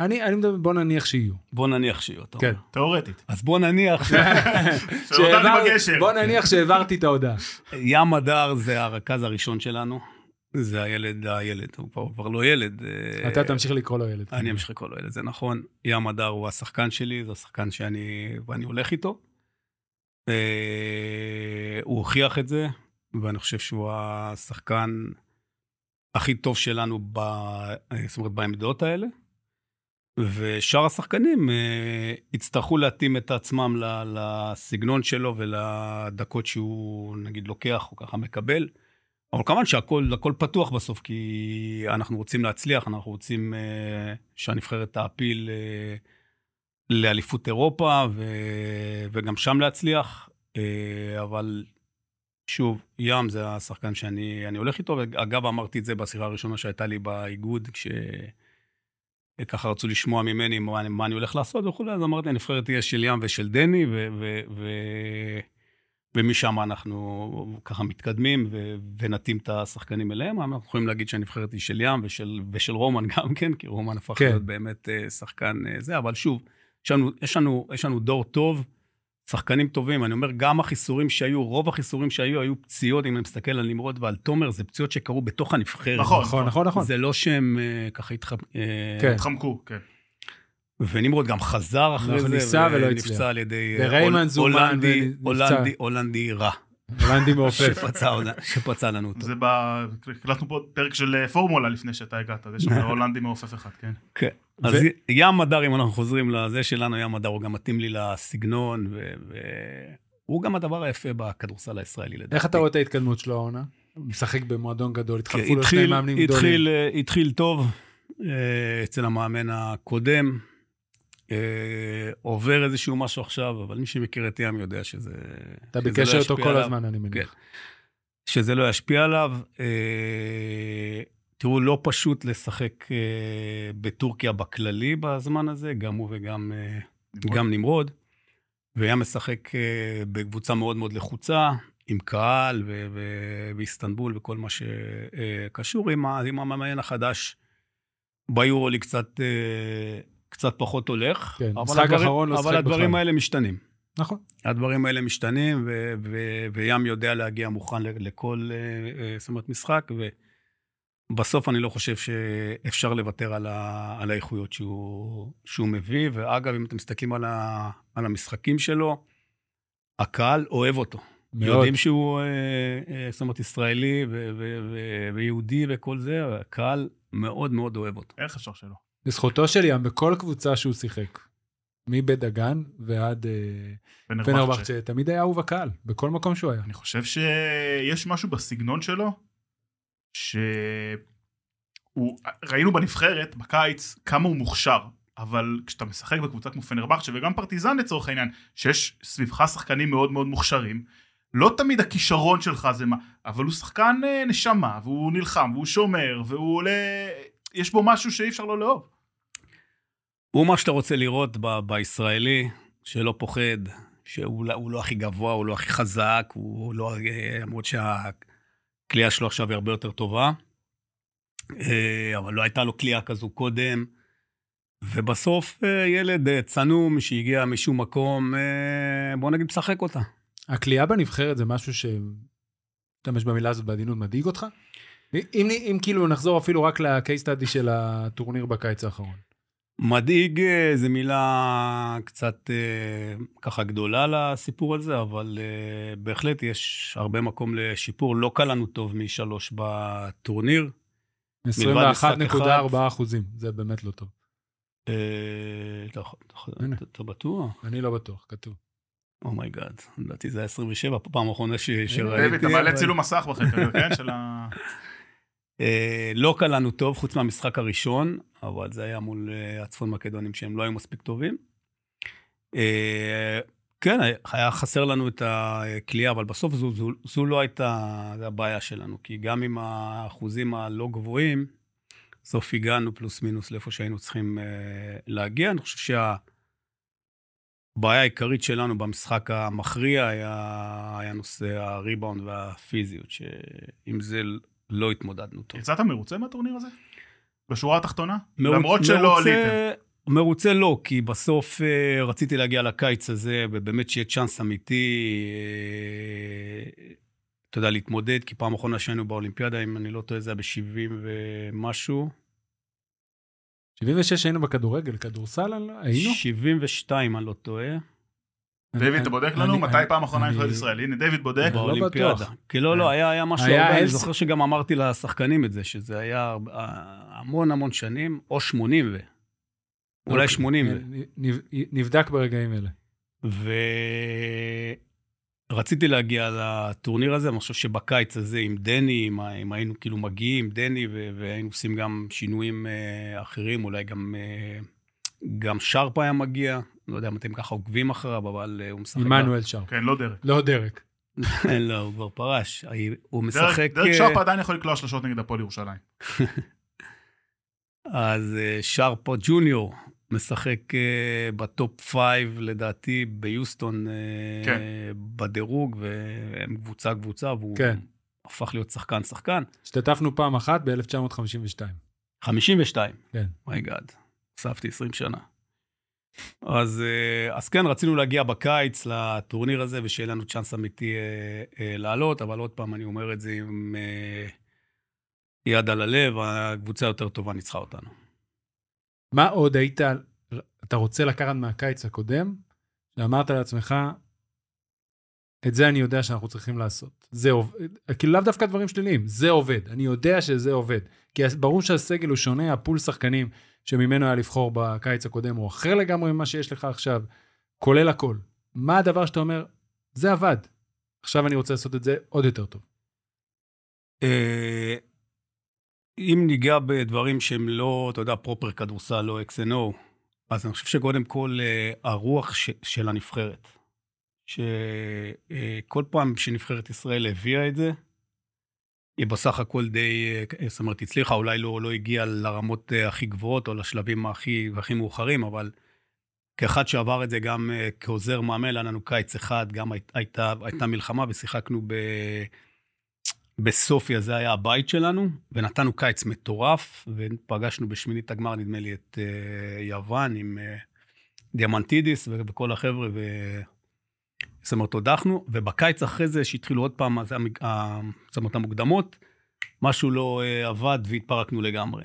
אני, אני מדבר, בוא נניח שיהיו. בוא נניח שיהיו, אתה כן. אומר. תיאורטית. אז בוא נניח בגשר. בוא נניח שהעברתי את ההודעה. ים הדר זה הרכז הראשון שלנו. זה הילד, הילד, הוא כבר, כבר לא ילד. אה, אתה תמשיך לקרוא לו ילד. אני אמשיך לקרוא לו ילד, זה נכון. ים הדר הוא השחקן שלי, זה השחקן שאני, ואני הולך איתו. הוא הוכיח את זה, ואני חושב שהוא השחקן הכי טוב שלנו, ב, אה, זאת אומרת, בעמדות האלה. ושאר השחקנים אה, יצטרכו להתאים את עצמם לסגנון שלו ולדקות שהוא נגיד לוקח או ככה מקבל. אבל כמובן שהכל הכל פתוח בסוף, כי אנחנו רוצים להצליח, אנחנו רוצים אה, שהנבחרת תעפיל אה, לאליפות אירופה ו, וגם שם להצליח. אה, אבל שוב, ים זה השחקן שאני אני הולך איתו, ואגב אמרתי את זה בשיחה הראשונה שהייתה לי באיגוד, כש... ככה רצו לשמוע ממני מה, מה אני הולך לעשות וכולי, אז אמרתי, הנבחרת תהיה של ים ושל דני, ו, ו, ו, ומשם אנחנו ככה מתקדמים ו, ונתאים את השחקנים אליהם. אנחנו יכולים להגיד שהנבחרת היא של ים ושל, ושל רומן גם כן, כי רומן הפך כן. להיות באמת אה, שחקן אה, זה, אבל שוב, יש לנו, יש, לנו, יש לנו דור טוב, שחקנים טובים. אני אומר, גם החיסורים שהיו, רוב החיסורים שהיו, היו פציעות, אם אני מסתכל על נמרוד ועל תומר, זה פציעות שקרו בתוך הנבחרת. נכון. נכון, נכון, נכון. זה לא שהם אה, ככה התחפ... אה, כן. התחמקו, כן. ונמרוד גם חזר אחרי נכון, זה, ניסה ולא הצליח. ונפצע על ידי אה, הול- הולנדי. הולנדי, הולנדי רע, הולנדי מעופף. שפצע, לנו אותו. זה ב... הקלטנו פה פרק של פורמולה לפני שאתה הגעת, יש שם הולנדי מעופף אחד, כן. כן. אז ים הדר, אם אנחנו חוזרים לזה שלנו, ים הדר הוא גם מתאים לי לסגנון, והוא גם הדבר היפה בכדורסל הישראלי לדעתי. איך אתה רואה את ההתקדמות שלו העונה? משחק במועדון גדול, כן, התחלפו לו שני מאמנים גדולים. התחיל, אה, התחיל טוב אה, אצל המאמן הקודם. אה, עובר איזשהו משהו עכשיו, אבל מי שמכיר את ים יודע שזה... אתה שזה בקשר לא איתו כל. הזמן, אני מניח. שזה לא ישפיע עליו. תראו, לא פשוט לשחק אה, בטורקיה בכללי בזמן הזה, גם הוא וגם אה, גם נמרוד. והיה משחק אה, בקבוצה מאוד מאוד לחוצה, עם קהל ו- ו- באיסטנבול וכל מה שקשור עם, ה- עם המאמן החדש. ביורולי קצת, קצת פחות הולך, כן, אבל, משחק הדברים, אחרון לא אבל שיחק הדברים בכלל. האלה משתנים. נכון. הדברים האלה משתנים, ו- ו- וים יודע להגיע מוכן לכל, זאת אומרת, משחק, ובסוף אני לא חושב שאפשר לוותר על, ה- על האיכויות שהוא, שהוא מביא, ואגב, אם אתם מסתכלים על, ה- על המשחקים שלו, הקהל אוהב אותו. מאוד. יודעים שהוא, אה, אה, זאת אומרת, ישראלי ו- ו- ו- ויהודי וכל זה, הקהל מאוד מאוד אוהב אותו. איך אפשר שלא? לזכותו של ים בכל קבוצה שהוא שיחק. מבית דגן ועד אה, פנרבכט, שתמיד היה אהוב הקהל, בכל מקום שהוא היה. אני חושב שיש משהו בסגנון שלו, שהוא, ראינו בנבחרת, בקיץ, כמה הוא מוכשר, אבל כשאתה משחק בקבוצה כמו פנרבכצ'ה וגם פרטיזן לצורך העניין, שיש סביבך שחקנים מאוד מאוד מוכשרים, לא תמיד הכישרון שלך זה מה, אבל הוא שחקן אה, נשמה, והוא נלחם, והוא שומר, והוא עולה, יש בו משהו שאי אפשר לא לאהוב. הוא מה שאתה רוצה לראות ב- בישראלי, שלא פוחד, שהוא לא, לא הכי גבוה, הוא לא הכי חזק, הוא לא... אה, למרות שהכלייה שלו עכשיו היא הרבה יותר טובה, אה, אבל לא הייתה לו כלייה כזו קודם. ובסוף אה, ילד אה, צנום שהגיע משום מקום, בוא נגיד, משחק אותה. הכלייה בנבחרת זה משהו ש... משתמש במילה הזאת בעדינות, מדאיג אותך? אם, אם כאילו נחזור אפילו רק ל-case study של הטורניר בקיץ האחרון. מדאיג אה, זו מילה קצת אה, ככה גדולה לסיפור הזה, אבל אה, בהחלט יש הרבה מקום לשיפור. לא קל לנו טוב משלוש בטורניר. משחק 21.4 אחוזים, זה באמת לא טוב. אתה- בטוח? אני לא בטוח, כתוב. oh my god, לדעתי זה היה 27, פעם האחרונה שראיתי. אתה מעלה אבל- צילום מסך בחדר, כן? של ה... אה, לא קלענו טוב, חוץ מהמשחק הראשון, אבל זה היה מול אה, הצפון מקדונים שהם לא היו מספיק טובים. אה, כן, היה חסר לנו את הקליעה, אבל בסוף זו, זו, זו לא הייתה הבעיה שלנו, כי גם עם האחוזים הלא גבוהים, בסוף הגענו פלוס מינוס לאיפה שהיינו צריכים להגיע. אני חושב שהבעיה העיקרית שלנו במשחק המכריע היה, היה נושא הריבאונד והפיזיות, שעם זה לא התמודדנו טוב. יצאת מרוצה מהטורניר הזה? בשורה התחתונה? מרוצ- למרות שלא מרוצה- עליתם. מרוצה לא, כי בסוף אה, רציתי להגיע לקיץ הזה, ובאמת שיהיה צ'אנס אמיתי, אה, אתה יודע, להתמודד, כי פעם אחרונה שהיינו באולימפיאדה, אם אני לא טועה, זה היה ב-70 ומשהו. 76 היינו בכדורגל, כדורסל היינו? 72, אני לא טועה. דיוויד, אתה בודק לנו מתי פעם אחרונה נבחרת ישראל? הנה, דיוויד בודק. לא באולימפיאדה. בטוח. כי לא, לא, היה, היה משהו אני זוכר שגם אמרתי לשחקנים את זה, שזה היה הרבה- המון המון שנים, או 80 ו... אולי אוקיי. 80 ו... נב- נבדק ברגעים אלה. ורציתי להגיע לטורניר הזה, אני חושב שבקיץ הזה עם דני, אם, היינו כאילו מגיעים דני והיינו עושים גם שינויים אה, אחרים, אולי גם, אה, גם שרפ היה מגיע, לא יודע אם אתם ככה עוקבים אחריו, אבל אה, הוא משחק... עמנואל שרפ. כן, לא דרק. לא דרק. לא, הוא כבר פרש. הוא משחק... דרק אה, שרפ עדיין יכול לקלוע שלושות נגד הפועל ירושלים. אז אה, שרפו ג'וניור משחק ב top five, לדעתי, ביוסטון, כן. בדירוג, והם קבוצה קבוצה, והוא כן. הפך להיות שחקן שחקן. השתתפנו פעם אחת ב-1952. 52. כן. my god, הוספתי 20 שנה. אז, אה, אז כן, רצינו להגיע בקיץ לטורניר הזה, ושיהיה לנו צ'אנס אמיתי אה, אה, לעלות, אבל עוד פעם, אני אומר את זה עם אה, יד על הלב, הקבוצה יותר טובה ניצחה אותנו. מה עוד היית, אתה רוצה לקחת מהקיץ הקודם, שאמרת לעצמך, את זה אני יודע שאנחנו צריכים לעשות. זה עובד, כאילו לאו דווקא דברים שליליים, זה עובד, אני יודע שזה עובד. כי ברור שהסגל הוא שונה, הפול שחקנים שממנו היה לבחור בקיץ הקודם הוא אחר לגמרי ממה שיש לך עכשיו, כולל הכל. מה הדבר שאתה אומר, זה עבד, עכשיו אני רוצה לעשות את זה עוד יותר טוב. אה, אם ניגע בדברים שהם לא, אתה יודע, פרופר כדורסל, לא XNO, אז אני חושב שקודם כל אה, הרוח ש, של הנבחרת. שכל פעם שנבחרת ישראל הביאה את זה, היא בסך הכל די, אה, זאת אומרת, הצליחה, אולי לא, לא הגיעה לרמות אה, הכי גבוהות או לשלבים הכי, הכי מאוחרים, אבל כאחד שעבר את זה גם אה, כעוזר מאמן, היה לנו קיץ אחד, גם הי- הייתה, הייתה מלחמה ושיחקנו ב... בסופיה, זה היה הבית שלנו, ונתנו קיץ מטורף, ופגשנו בשמינית הגמר, נדמה לי, את uh, יוון עם uh, דיאמנטידיס וכל החבר'ה. זאת אומרת, הודחנו, ובקיץ אחרי זה, שהתחילו עוד פעם, זאת אומרת, המוקדמות, משהו לא uh, עבד והתפרקנו לגמרי.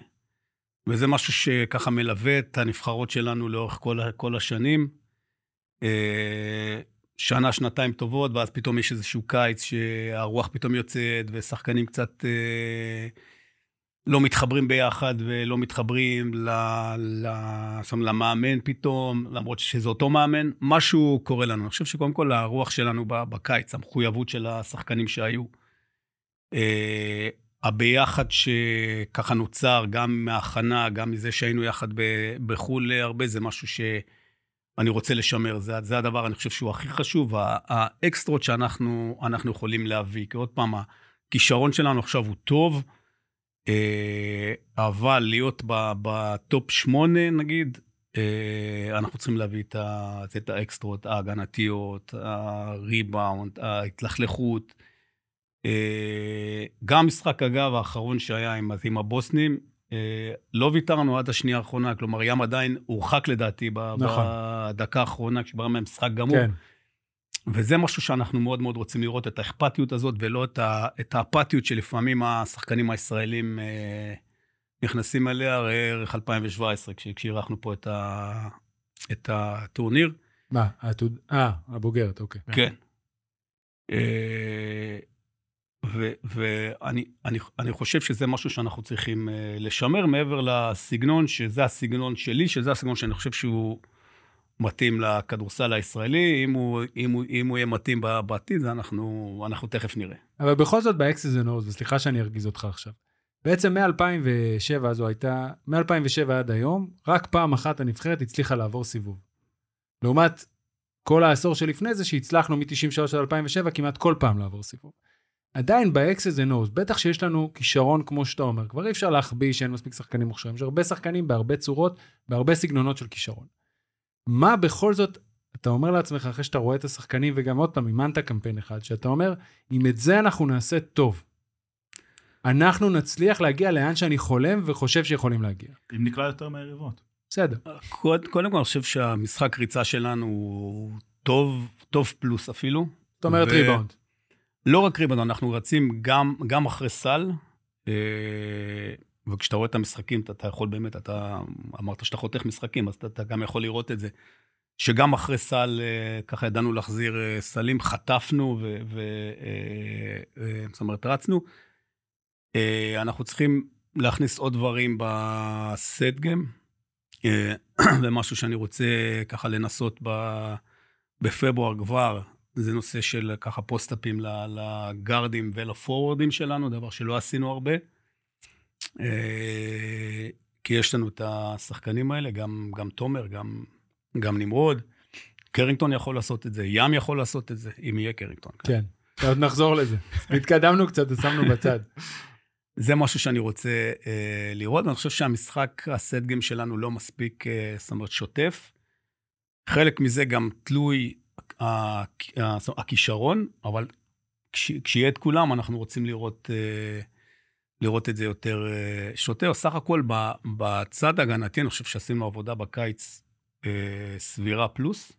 וזה משהו שככה מלווה את הנבחרות שלנו לאורך כל, כל השנים. Uh, שנה, שנתיים טובות, ואז פתאום יש איזשהו קיץ שהרוח פתאום יוצאת, ושחקנים קצת אה, לא מתחברים ביחד ולא מתחברים ל, ל, אומרת, למאמן פתאום, למרות שזה אותו מאמן, משהו קורה לנו. אני חושב שקודם כל הרוח שלנו בקיץ, המחויבות של השחקנים שהיו, אה, הביחד שככה נוצר, גם מההכנה, גם מזה שהיינו יחד ב- בחו"ל הרבה, זה משהו ש... אני רוצה לשמר, זה, זה הדבר, אני חושב שהוא הכי חשוב, האקסטרות שאנחנו אנחנו יכולים להביא. כי עוד פעם, הכישרון שלנו עכשיו הוא טוב, אבל להיות בטופ שמונה, נגיד, אה, אנחנו צריכים להביא את, האקסטרות, ההגנתיות, הריבאונד, ההתלכלכות. אה, גם משחק, אגב, האחרון שהיה עם, הבוסנים, אה, לא ויתרנו עד השנייה האחרונה, כלומר, ים עדיין הורחק לדעתי נכון. בדקה האחרונה, כשברר מהם משחק גמור. וזה משהו שאנחנו מאוד מאוד רוצים לראות, את האכפתיות הזאת, ולא את, ה, את האפתיות שלפעמים השחקנים הישראלים אה, נכנסים אליה, ראה ערך 2017, כש- כשאירחנו פה את, ה, את הטורניר. מה, העתוד... אה, הבוגרת, אוקיי. כן. אה, ואני אני, אני חושב שזה משהו שאנחנו צריכים אה, לשמר מעבר לסגנון, שזה הסגנון שלי, שזה הסגנון שאני חושב שהוא מתאים לכדורסל הישראלי, אם הוא, אם הוא, אם הוא יהיה מתאים בעתיד, אנחנו, אנחנו תכף נראה. אבל בכל זאת ב X's and O's, וסליחה שאני ארגיז אותך עכשיו. בעצם מ-2007 זו הייתה, מ-2007 עד היום, רק פעם אחת הנבחרת הצליחה לעבור סיבוב. לעומת כל העשור שלפני זה, שהצלחנו מ-93 עד 2007 כמעט כל פעם לעבור סיבוב. עדיין ב-X's and O's, בטח שיש לנו כישרון כמו שאתה אומר, כבר אי אפשר להחביא שאין מספיק שחקנים מוכשרים, יש הרבה שחקנים בהרבה צורות, בהרבה סגנונות של כישרון. מה בכל זאת, אתה אומר לעצמך אחרי שאתה רואה את השחקנים, וגם עוד פעם, אימנת קמפיין אחד, שאתה אומר, אם את זה אנחנו נעשה טוב, אנחנו נצליח להגיע לאן שאני חולם וחושב שיכולים להגיע. אם נקלע יותר מהיריבות. בסדר. קודם כל, אני חושב שהמשחק ריצה שלנו הוא טוב, טוב פלוס אפילו. זאת אומרת ו... ריבאונד. לא רק ריבאונד, אנחנו רצים גם, גם אחרי סל, אה, וכשאתה רואה את המשחקים, אתה, אתה יכול באמת, אתה אמרת שאתה חותך משחקים, אז אתה, אתה גם יכול לראות את זה. שגם אחרי סל, אה, ככה ידענו להחזיר אה, סלים, חטפנו, ו... ו זאת אומרת, רצנו. אנחנו צריכים להכניס עוד דברים בסט גיים, זה משהו שאני רוצה ככה לנסות בפברואר כבר, זה נושא של ככה פוסט-אפים לגארדים ולפורוורדים שלנו, דבר שלא עשינו הרבה. אה, כי יש לנו את השחקנים האלה, גם, גם תומר, גם, גם נמרוד. קרינגטון יכול לעשות את זה, ים יכול לעשות את זה, אם יהיה קרינגטון. כן, עוד נחזור לזה. התקדמנו קצת, ושמנו בצד. זה משהו שאני רוצה אה, לראות, ואני חושב שהמשחק, הסט גיים שלנו לא מספיק, אה, זאת אומרת, שוטף. חלק מזה גם תלוי הכישרון, אבל כש, כשיהיה את כולם, אנחנו רוצים לראות, אה, לראות את זה יותר אה, שוטר. סך הכל, בצד ההגנתי, אני חושב שעשינו עבודה בקיץ אה, סבירה פלוס.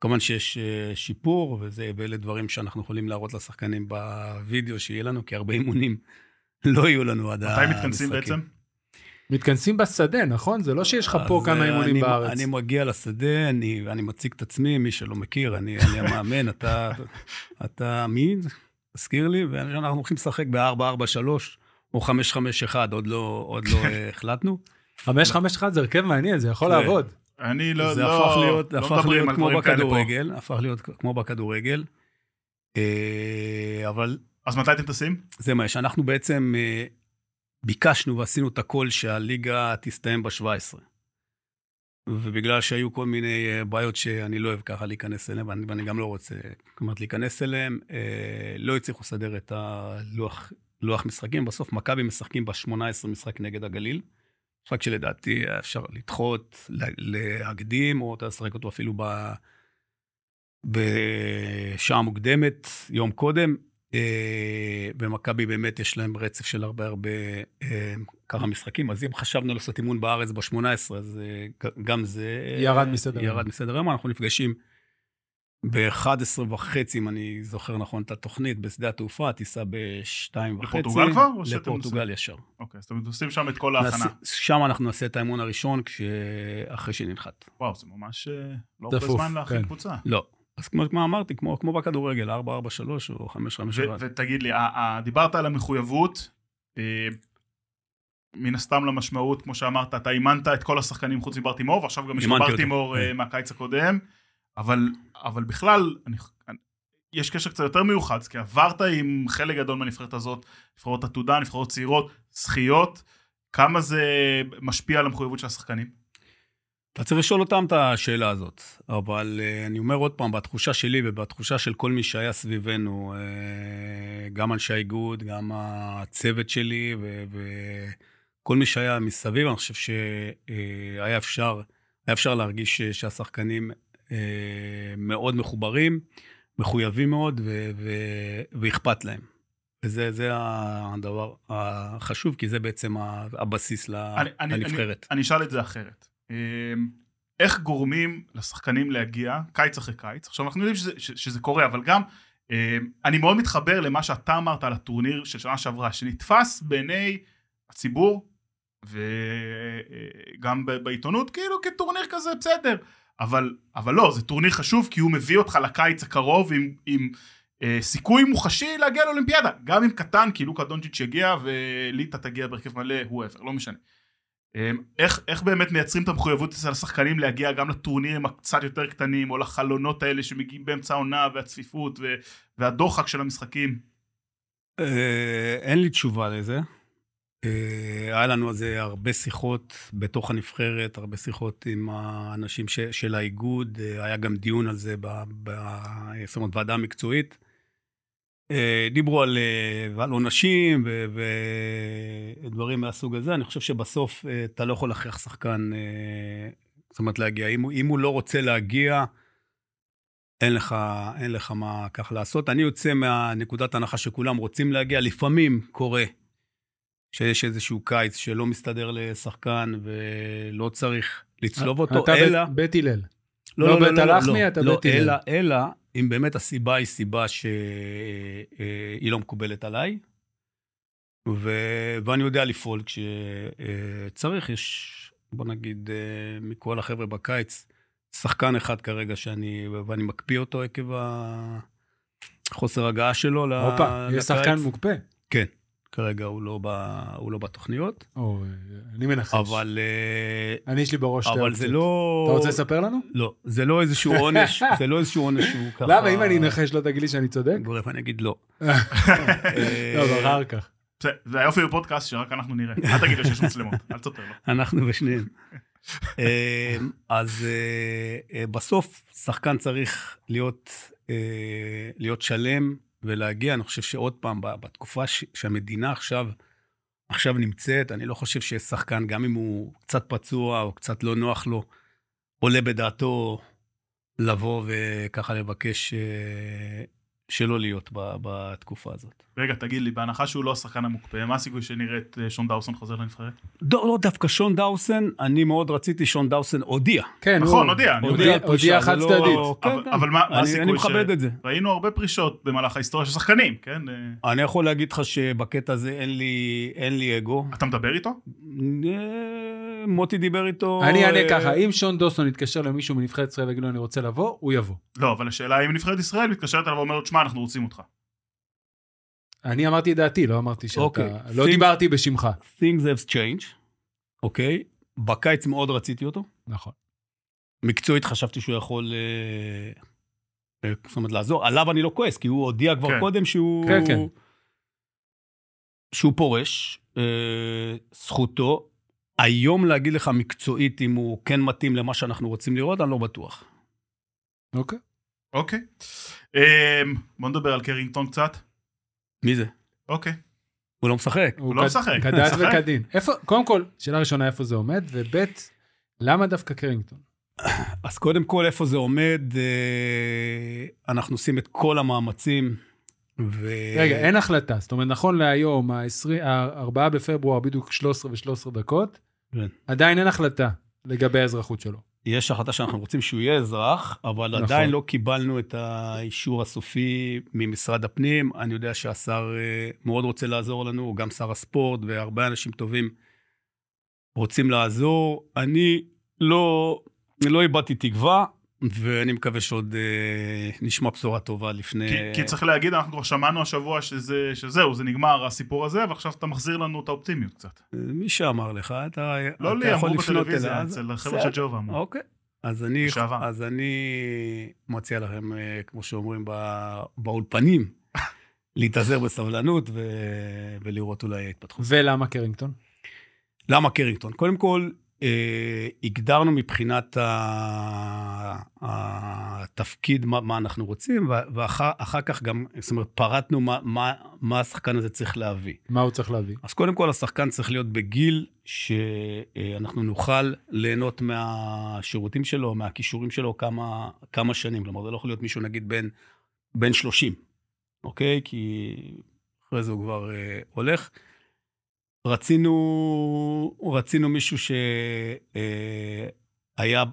כמובן שיש שיפור, וזה, ואלה דברים שאנחנו יכולים להראות לשחקנים בווידאו שיהיה לנו, כי הרבה אימונים לא יהיו לנו עד המשחקים. מתי מתכנסים בעצם? מתכנסים בשדה, נכון? זה לא שיש לך פה כמה אימונים בארץ. אני מגיע לשדה, אני, אני מציג את עצמי, מי שלא מכיר, אני, אני המאמן, אתה, אתה מי? תזכיר לי, ואנחנו הולכים לשחק ב-4-4-3 או 5-5-1, עוד לא, עוד לא החלטנו. 5-5-1 זה הרכב מעניין, זה יכול לעבוד. אני לא, זה לא, הפך להיות, לא הפך להיות כמו בכדורגל, הפך להיות כמו בכדורגל. אבל... אז מתי אתם טסים? זה מה, שאנחנו בעצם אה, ביקשנו ועשינו את הכל שהליגה תסתיים ב-17. ובגלל שהיו כל מיני אה, בעיות שאני לא אוהב ככה להיכנס אליהן, ואני, ואני גם לא רוצה, כלומר, להיכנס אליהן, אה, לא הצליחו לסדר את הלוח לוח משחקים. בסוף מכבי משחקים ב-18 משחק נגד הגליל. משחק שלדעתי אפשר לדחות, להקדים, או אתה לשחק אותו אפילו ב... בשעה מוקדמת, יום קודם. אה, במכבי באמת יש להם רצף של הרבה הרבה אה, ככה משחקים, אז אם חשבנו לעשות אימון בארץ ב-18, אז אה, גם זה... ירד מסדר היום. ירד מסדר היום, אנחנו נפגשים ב-11 וחצי, אם אני זוכר נכון את התוכנית, בשדה התעופה, טיסה ב-2 וחצי. לפורטוגל כבר? לפורטוגל ישר. אוקיי, אז אתם עושים שם את כל ההכנה. שם אנחנו נעשה את האימון הראשון, אחרי שננחת. וואו, זה ממש לא הרבה זמן להכין כן. קבוצה. לא. אז כמו, כמו אמרתי, כמו, כמו בכדורגל, 4-4-3 או 5-5-1. ותגיד לי, דיברת על המחויבות, אה, מן הסתם למשמעות, כמו שאמרת, אתה אימנת את כל השחקנים חוץ מברטימור, ועכשיו גם יש לך ברטימור אה, כן. מהקיץ הקודם, אבל, אבל בכלל, אני, יש קשר קצת יותר מיוחד, כי עברת עם חלק גדול מהנבחרת הזאת, נבחרות עתודה, נבחרות צעירות, זכיות, כמה זה משפיע על המחויבות של השחקנים? אתה צריך לשאול אותם את השאלה הזאת, אבל uh, אני אומר עוד פעם, בתחושה שלי ובתחושה של כל מי שהיה סביבנו, uh, גם אנשי האיגוד, גם הצוות שלי וכל מי שהיה מסביב, אני חושב שהיה אפשר, אפשר להרגיש שהשחקנים uh, מאוד מחוברים, מחויבים מאוד ואכפת להם. וזה הדבר החשוב, כי זה בעצם הבסיס אני, לנבחרת. אני אשאל את זה אחרת. אמ, איך גורמים לשחקנים להגיע קיץ אחרי קיץ עכשיו אנחנו יודעים שזה, שזה קורה אבל גם אמ, אני מאוד מתחבר למה שאתה אמרת על הטורניר של שנה שעברה שנתפס בעיני הציבור וגם בעיתונות כאילו כטורניר כזה בסדר אבל אבל לא זה טורניר חשוב כי הוא מביא אותך לקיץ הקרוב עם, עם אה, סיכוי מוחשי להגיע לאולימפיאדה גם אם קטן כי לוקה דונג'יץ' יגיע וליטה תגיע בהרכב מלא whoever לא משנה אמ, איך, איך באמת מייצרים את המחויבות אצל השחקנים להגיע גם לטורנירים הקצת יותר קטנים, או לחלונות האלה שמגיעים באמצע העונה, והצפיפות, ו, והדוחק של המשחקים? אה, אין לי תשובה לזה. אה, היה לנו על זה הרבה שיחות בתוך הנבחרת, הרבה שיחות עם האנשים ש, של האיגוד, אה, היה גם דיון על זה, ב, ב, זאת אומרת, ועדה מקצועית. אה, דיברו על, על עונשים ודברים מהסוג הזה. אני חושב שבסוף אתה לא יכול להכריח שחקן, זאת אומרת, להגיע. אם, אם הוא לא רוצה להגיע, אין לך, אין לך מה כך לעשות. אני יוצא מהנקודת הנחה שכולם רוצים להגיע, לפעמים קורה שיש איזשהו קיץ שלא מסתדר לשחקן ולא צריך לצלוב אותו, אתה אלא... בית הלל. לא, לא לא, בית לא, לא, הלחמי, לא, אתה לא, בית הלל. אלא, אלא אם באמת הסיבה היא סיבה שהיא לא מקובלת עליי, ו... ואני יודע לפעול כשצריך. יש, בוא נגיד, אה, מכל החבר'ה בקיץ, שחקן אחד כרגע שאני, ואני מקפיא אותו עקב החוסר הגעה שלו ל- הופה, יש לקיץ. שחקן מוקפא. כן, כרגע הוא לא, ב... הוא לא בתוכניות, או, אני מנחש. אבל, אה, אני יש לי בראש שתי אבל. זה לא... אתה רוצה לספר לנו? לא, זה לא איזשהו עונש, זה לא איזשהו עונש שהוא ככה... למה, אם אני אנחש לא תגיד לי שאני צודק? גורף, אני אגיד לא. לא, אבל אחר כך. זה, היופי בפודקאסט שרק אנחנו נראה. אל תגיד לו שיש מצלמות, אל תספר לו. אנחנו ושניהם. אה, אז אה, אה, בסוף שחקן צריך להיות, אה, להיות שלם ולהגיע. אני חושב שעוד פעם, בתקופה שהמדינה עכשיו, עכשיו נמצאת, אני לא חושב שיש שחקן, גם אם הוא קצת פצוע או קצת לא נוח לו, עולה בדעתו לבוא וככה לבקש אה, שלא להיות בתקופה הזאת. רגע, תגיד לי, בהנחה שהוא לא השחקן המוקפא, מה הסיכוי שנראה את אה, שון דאוסון חוזר לנבחרת? לא, לא דווקא שון דאוסן, אני מאוד רציתי, שון דאוסן הודיע. כן, נכון, הודיע, הודיע- זה חד לא- צדדית. כן, אבל- כן. אבל מה הסיכוי אני מכבד את זה. ראינו הרבה פרישות במהלך ההיסטוריה של שחקנים, כן? אה, אני יכול להגיד לך שבקטע הזה אין לי, אין לי אגו. אתה מדבר איתו? אה, מוטי דיבר איתו... אני אענה ככה, אם שון דוסון יתקשר למישהו מנבחרת ישראל ויגיד לו אני רוצה לבוא, הוא יבוא. לא, אבל השאלה האם נבחרת ישראל מתקשרת אליו ואומרת, שמע, אנחנו רוצים אותך. אני אמרתי את דעתי, לא אמרתי שאתה... אוקיי. לא Things- דיברתי בשמך. Things have changed, אוקיי? בקיץ מאוד רציתי אותו. נכון. מקצועית חשבתי שהוא יכול... אה, אה, זאת אומרת, לעזור. עליו אני לא כועס, כי הוא הודיע כבר כן. קודם שהוא... כן, כן. שהוא פורש. אה, זכותו. היום להגיד לך מקצועית אם הוא כן מתאים למה שאנחנו רוצים לראות, אני לא בטוח. אוקיי. אוקיי. אמ, בוא נדבר על קרינגטון קצת. מי זה? אוקיי. הוא לא משחק. הוא לא כד- משחק. כדת? וכדין. איפה, קודם כל, שאלה ראשונה, איפה זה עומד, וב', למה דווקא קרינגטון? אז קודם כל, איפה זה עומד? אה, אנחנו עושים את כל המאמצים. ו... רגע, אין החלטה. זאת אומרת, נכון להיום, ה-4 בפברואר, בדיוק 13 ו-13 דקות, כן. עדיין אין החלטה לגבי האזרחות שלו. יש החלטה שאנחנו רוצים שהוא יהיה אזרח, אבל נכון. עדיין לא קיבלנו את האישור הסופי ממשרד הפנים. אני יודע שהשר אה, מאוד רוצה לעזור לנו, הוא גם שר הספורט, והרבה אנשים טובים רוצים לעזור. אני לא, לא איבדתי תקווה, ואני מקווה שעוד אה, נשמע בשורה טובה לפני... כי, כי צריך להגיד, אנחנו כבר שמענו השבוע שזה, שזהו, זה נגמר הסיפור הזה, ועכשיו אתה מחזיר לנו את האופטימיות קצת. מי שאמר לך, אתה, לא אתה לי, יכול אמרו לפנות בטלוויזיה, אליי. אצל החבר'ה של ג'ובה אמרו. אוקיי. אז אני. אז אני מציע לכם, אה, כמו שאומרים ב- באולפנים, להתאזר בסבלנות ו... ולראות אולי התפתחות. ולמה קרינגטון? למה קרינגטון? קודם כל, אה, הגדרנו מבחינת. התפקיד, מה, מה אנחנו רוצים, ואחר אחר כך גם, זאת אומרת, פרטנו מה, מה, מה השחקן הזה צריך להביא. מה הוא צריך להביא? אז קודם כל, השחקן צריך להיות בגיל שאנחנו נוכל ליהנות מהשירותים שלו, מהכישורים שלו כמה, כמה שנים. כלומר, זה לא יכול להיות מישהו, נגיד, בן, בן 30, אוקיי? כי אחרי זה הוא כבר אה, הולך. רצינו, רצינו מישהו שהיה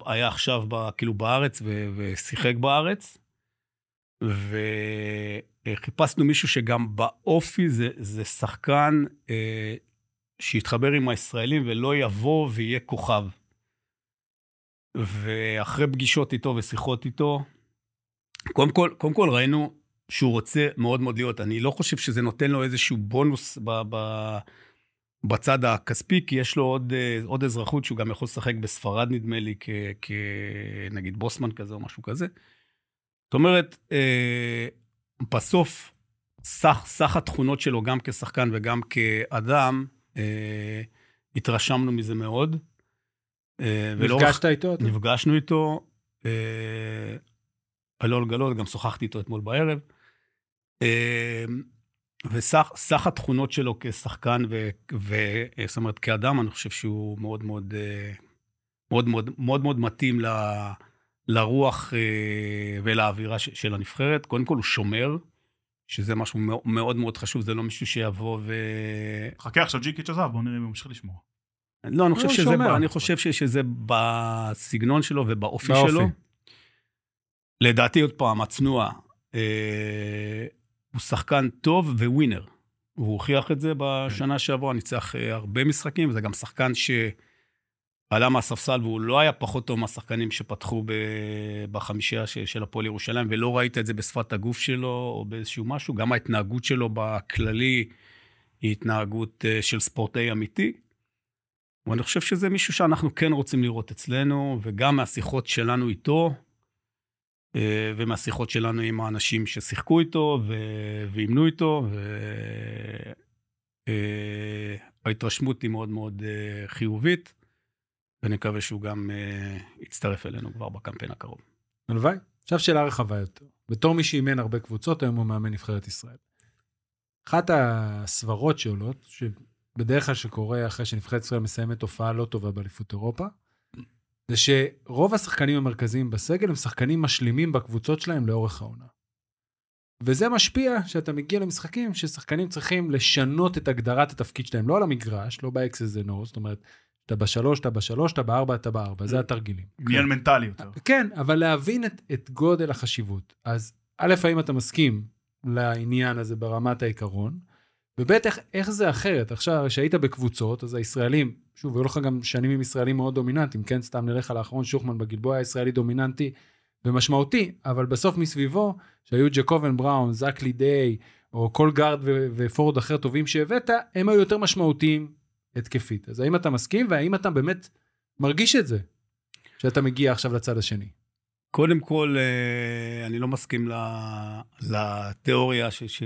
היה עכשיו ב, כאילו בארץ ו, ושיחק בארץ, וחיפשנו מישהו שגם באופי זה, זה שחקן אה, שיתחבר עם הישראלים ולא יבוא ויהיה כוכב. ואחרי פגישות איתו ושיחות איתו, קודם כל, קודם כל ראינו שהוא רוצה מאוד מאוד להיות. אני לא חושב שזה נותן לו איזשהו בונוס ב, ב, בצד הכספי, כי יש לו עוד, עוד אזרחות שהוא גם יכול לשחק בספרד, נדמה לי, כנגיד בוסמן כזה או משהו כזה. זאת אומרת, בסוף, סך, סך התכונות שלו, גם כשחקן וגם כאדם, התרשמנו מזה מאוד. נפגשת איתו? נפגשנו איתו. אה, אלון גלות, גם שוחחתי איתו אתמול בערב. אה, וסך התכונות שלו כשחקן, וזאת אומרת, כאדם, אני חושב שהוא מאוד מאוד, אה, מאוד מאוד, מאוד, מאוד מתאים ל, לרוח ולאווירה של הנבחרת. קודם כל, הוא שומר, שזה משהו מאוד מאוד חשוב, זה לא מישהו שיבוא ו... חכה, עכשיו ג'יקיץ' עזב, בוא נראה אם הוא ממשיך לשמור. לא, אני חושב, שזה, שומר. אני חושב שזה בסגנון שלו ובאופי באופי. שלו. לדעתי, עוד פעם, הצנוע, אה, הוא שחקן טוב וווינר. הוא הוכיח את זה בשנה שעברה, ניצח אה, הרבה משחקים, וזה גם שחקן שעלה מהספסל, והוא לא היה פחות טוב מהשחקנים שפתחו בחמישייה של הפועל ירושלים, ולא ראית את זה בשפת הגוף שלו או באיזשהו משהו. גם ההתנהגות שלו בכללי היא התנהגות אה, של ספורטאי אמיתי. ואני חושב שזה מישהו שאנחנו כן רוצים לראות אצלנו, וגם מהשיחות שלנו איתו, ומהשיחות שלנו עם האנשים ששיחקו איתו ואימנו איתו, וההתרשמות אה, היא מאוד מאוד אה, חיובית, ונקווה שהוא גם יצטרף אלינו כבר בקמפיין הקרוב. הלוואי. עכשיו שאלה רחבה יותר. בתור מי שאימן הרבה קבוצות, היום הוא מאמן נבחרת ישראל. אחת הסברות שעולות, שבדרך כלל שקורה אחרי שנבחרת ישראל מסיימת תופעה לא טובה באליפות אירופה, זה שרוב השחקנים המרכזיים בסגל הם שחקנים משלימים בקבוצות שלהם לאורך העונה. וזה משפיע שאתה מגיע למשחקים ששחקנים צריכים לשנות את הגדרת התפקיד שלהם, לא על המגרש, לא ב-X's and O's, זאת אומרת, אתה בשלוש, אתה בשלוש, אתה בארבע, אתה בארבע, זה התרגילים. עניין מנטלי יותר. כן, אבל להבין את, את גודל החשיבות. אז א', האם אתה מסכים לעניין הזה ברמת העיקרון, וב' איך, איך זה אחרת? עכשיו, כשהיית בקבוצות, אז הישראלים, שוב, היו לך גם שנים עם ישראלים מאוד דומיננטיים, כן? סתם נלך על האחרון, שוחמן בגלבוע היה ישראלי דומיננטי ומשמעותי, אבל בסוף מסביבו, שהיו ג'קובן בראון, זקלי דיי, או כל גארד ו- ופורד אחר טובים שהבאת, הם היו יותר משמעותיים התקפית. אז האם אתה מסכים, והאם אתה באמת מרגיש את זה, שאתה מגיע עכשיו לצד השני? קודם כל, אה, אני לא מסכים לתיאוריה ש... ש...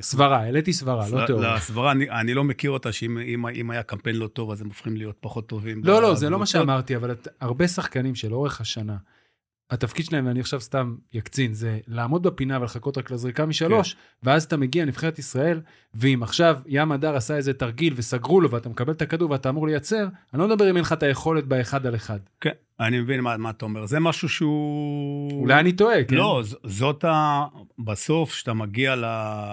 סברה, העליתי סברה, לא תיאוריה. לסברה, אני, אני לא מכיר אותה שאם אם, אם היה קמפיין לא טוב, אז הם הופכים להיות פחות טובים. לא, לא, זה לא מה שאמרתי, אבל את, הרבה שחקנים שלאורך השנה, התפקיד שלהם, ואני עכשיו סתם יקצין, זה לעמוד בפינה ולחכות רק לזריקה משלוש, כן. ואז אתה מגיע נבחרת ישראל, ואם עכשיו ים הדר עשה איזה תרגיל וסגרו לו ואתה מקבל את הכדור ואתה אמור לייצר, אני לא מדבר אם אין לך את היכולת באחד על אחד. כן, אני מבין מה, מה אתה אומר. זה משהו שהוא... אולי אני טועה, כן? לא, זאת ה... בסוף, כשאתה מגיע ל...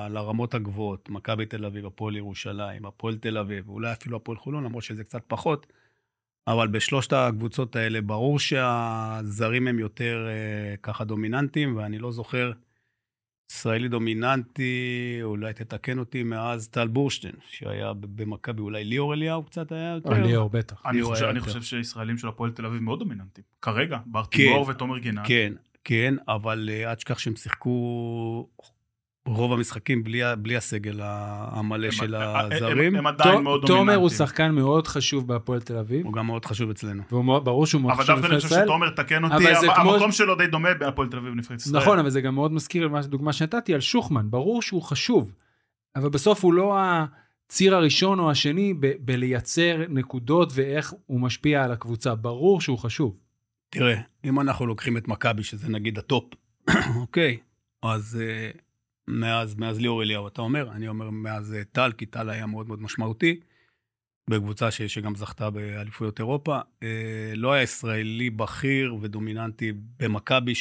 לרמות הגבוהות, מכבי תל אביב, הפועל ירושלים, הפועל תל אביב, אולי אפילו הפועל חולון, למרות שזה קצת פחות, אבל בשלושת הקבוצות האלה ברור שהזרים הם יותר uh, ככה דומיננטיים, ואני לא זוכר ישראלי דומיננטי, אולי תתקן אותי, מאז טל בורשטיין, שהיה במכבי, אולי ליאור אליהו קצת היה יותר. אה, ליאור בטח. אני חושב, אני חושב שישראלים של הפועל תל אביב מאוד דומיננטיים. כרגע, בר תימור כן, ותומר גינת. כן, כן, אבל uh, עד שכך שהם שיחקו רוב המשחקים בלי, בלי הסגל המלא הם, של הזרים. הם, הם עדיין מאוד דומיננטיים. תומר הוא שחקן מאוד חשוב בהפועל תל אביב. הוא גם מאוד חשוב אצלנו. וברור שהוא מאוד חשוב בנבחרת ישראל. אבל דווקא אני חושב שתומר, תקן אותי, המקום כמו... שלו די דומה בהפועל תל אביב בנבחרת ישראל. נכון, אבל זה גם מאוד מזכיר לדוגמה שנתתי על שוחמן. ברור שהוא חשוב, אבל בסוף הוא לא הציר הראשון או השני ב- בלייצר נקודות ואיך הוא משפיע על הקבוצה. ברור שהוא חשוב. תראה, אם אנחנו לוקחים את מכבי, שזה נגיד הטופ, אוקיי, אז... אה... מאז, מאז ליאור אליהו, אתה אומר, אני אומר מאז אה, טל, כי טל היה מאוד מאוד משמעותי, בקבוצה ש, שגם זכתה באליפויות אירופה. אה, לא היה ישראלי בכיר ודומיננטי במכבי,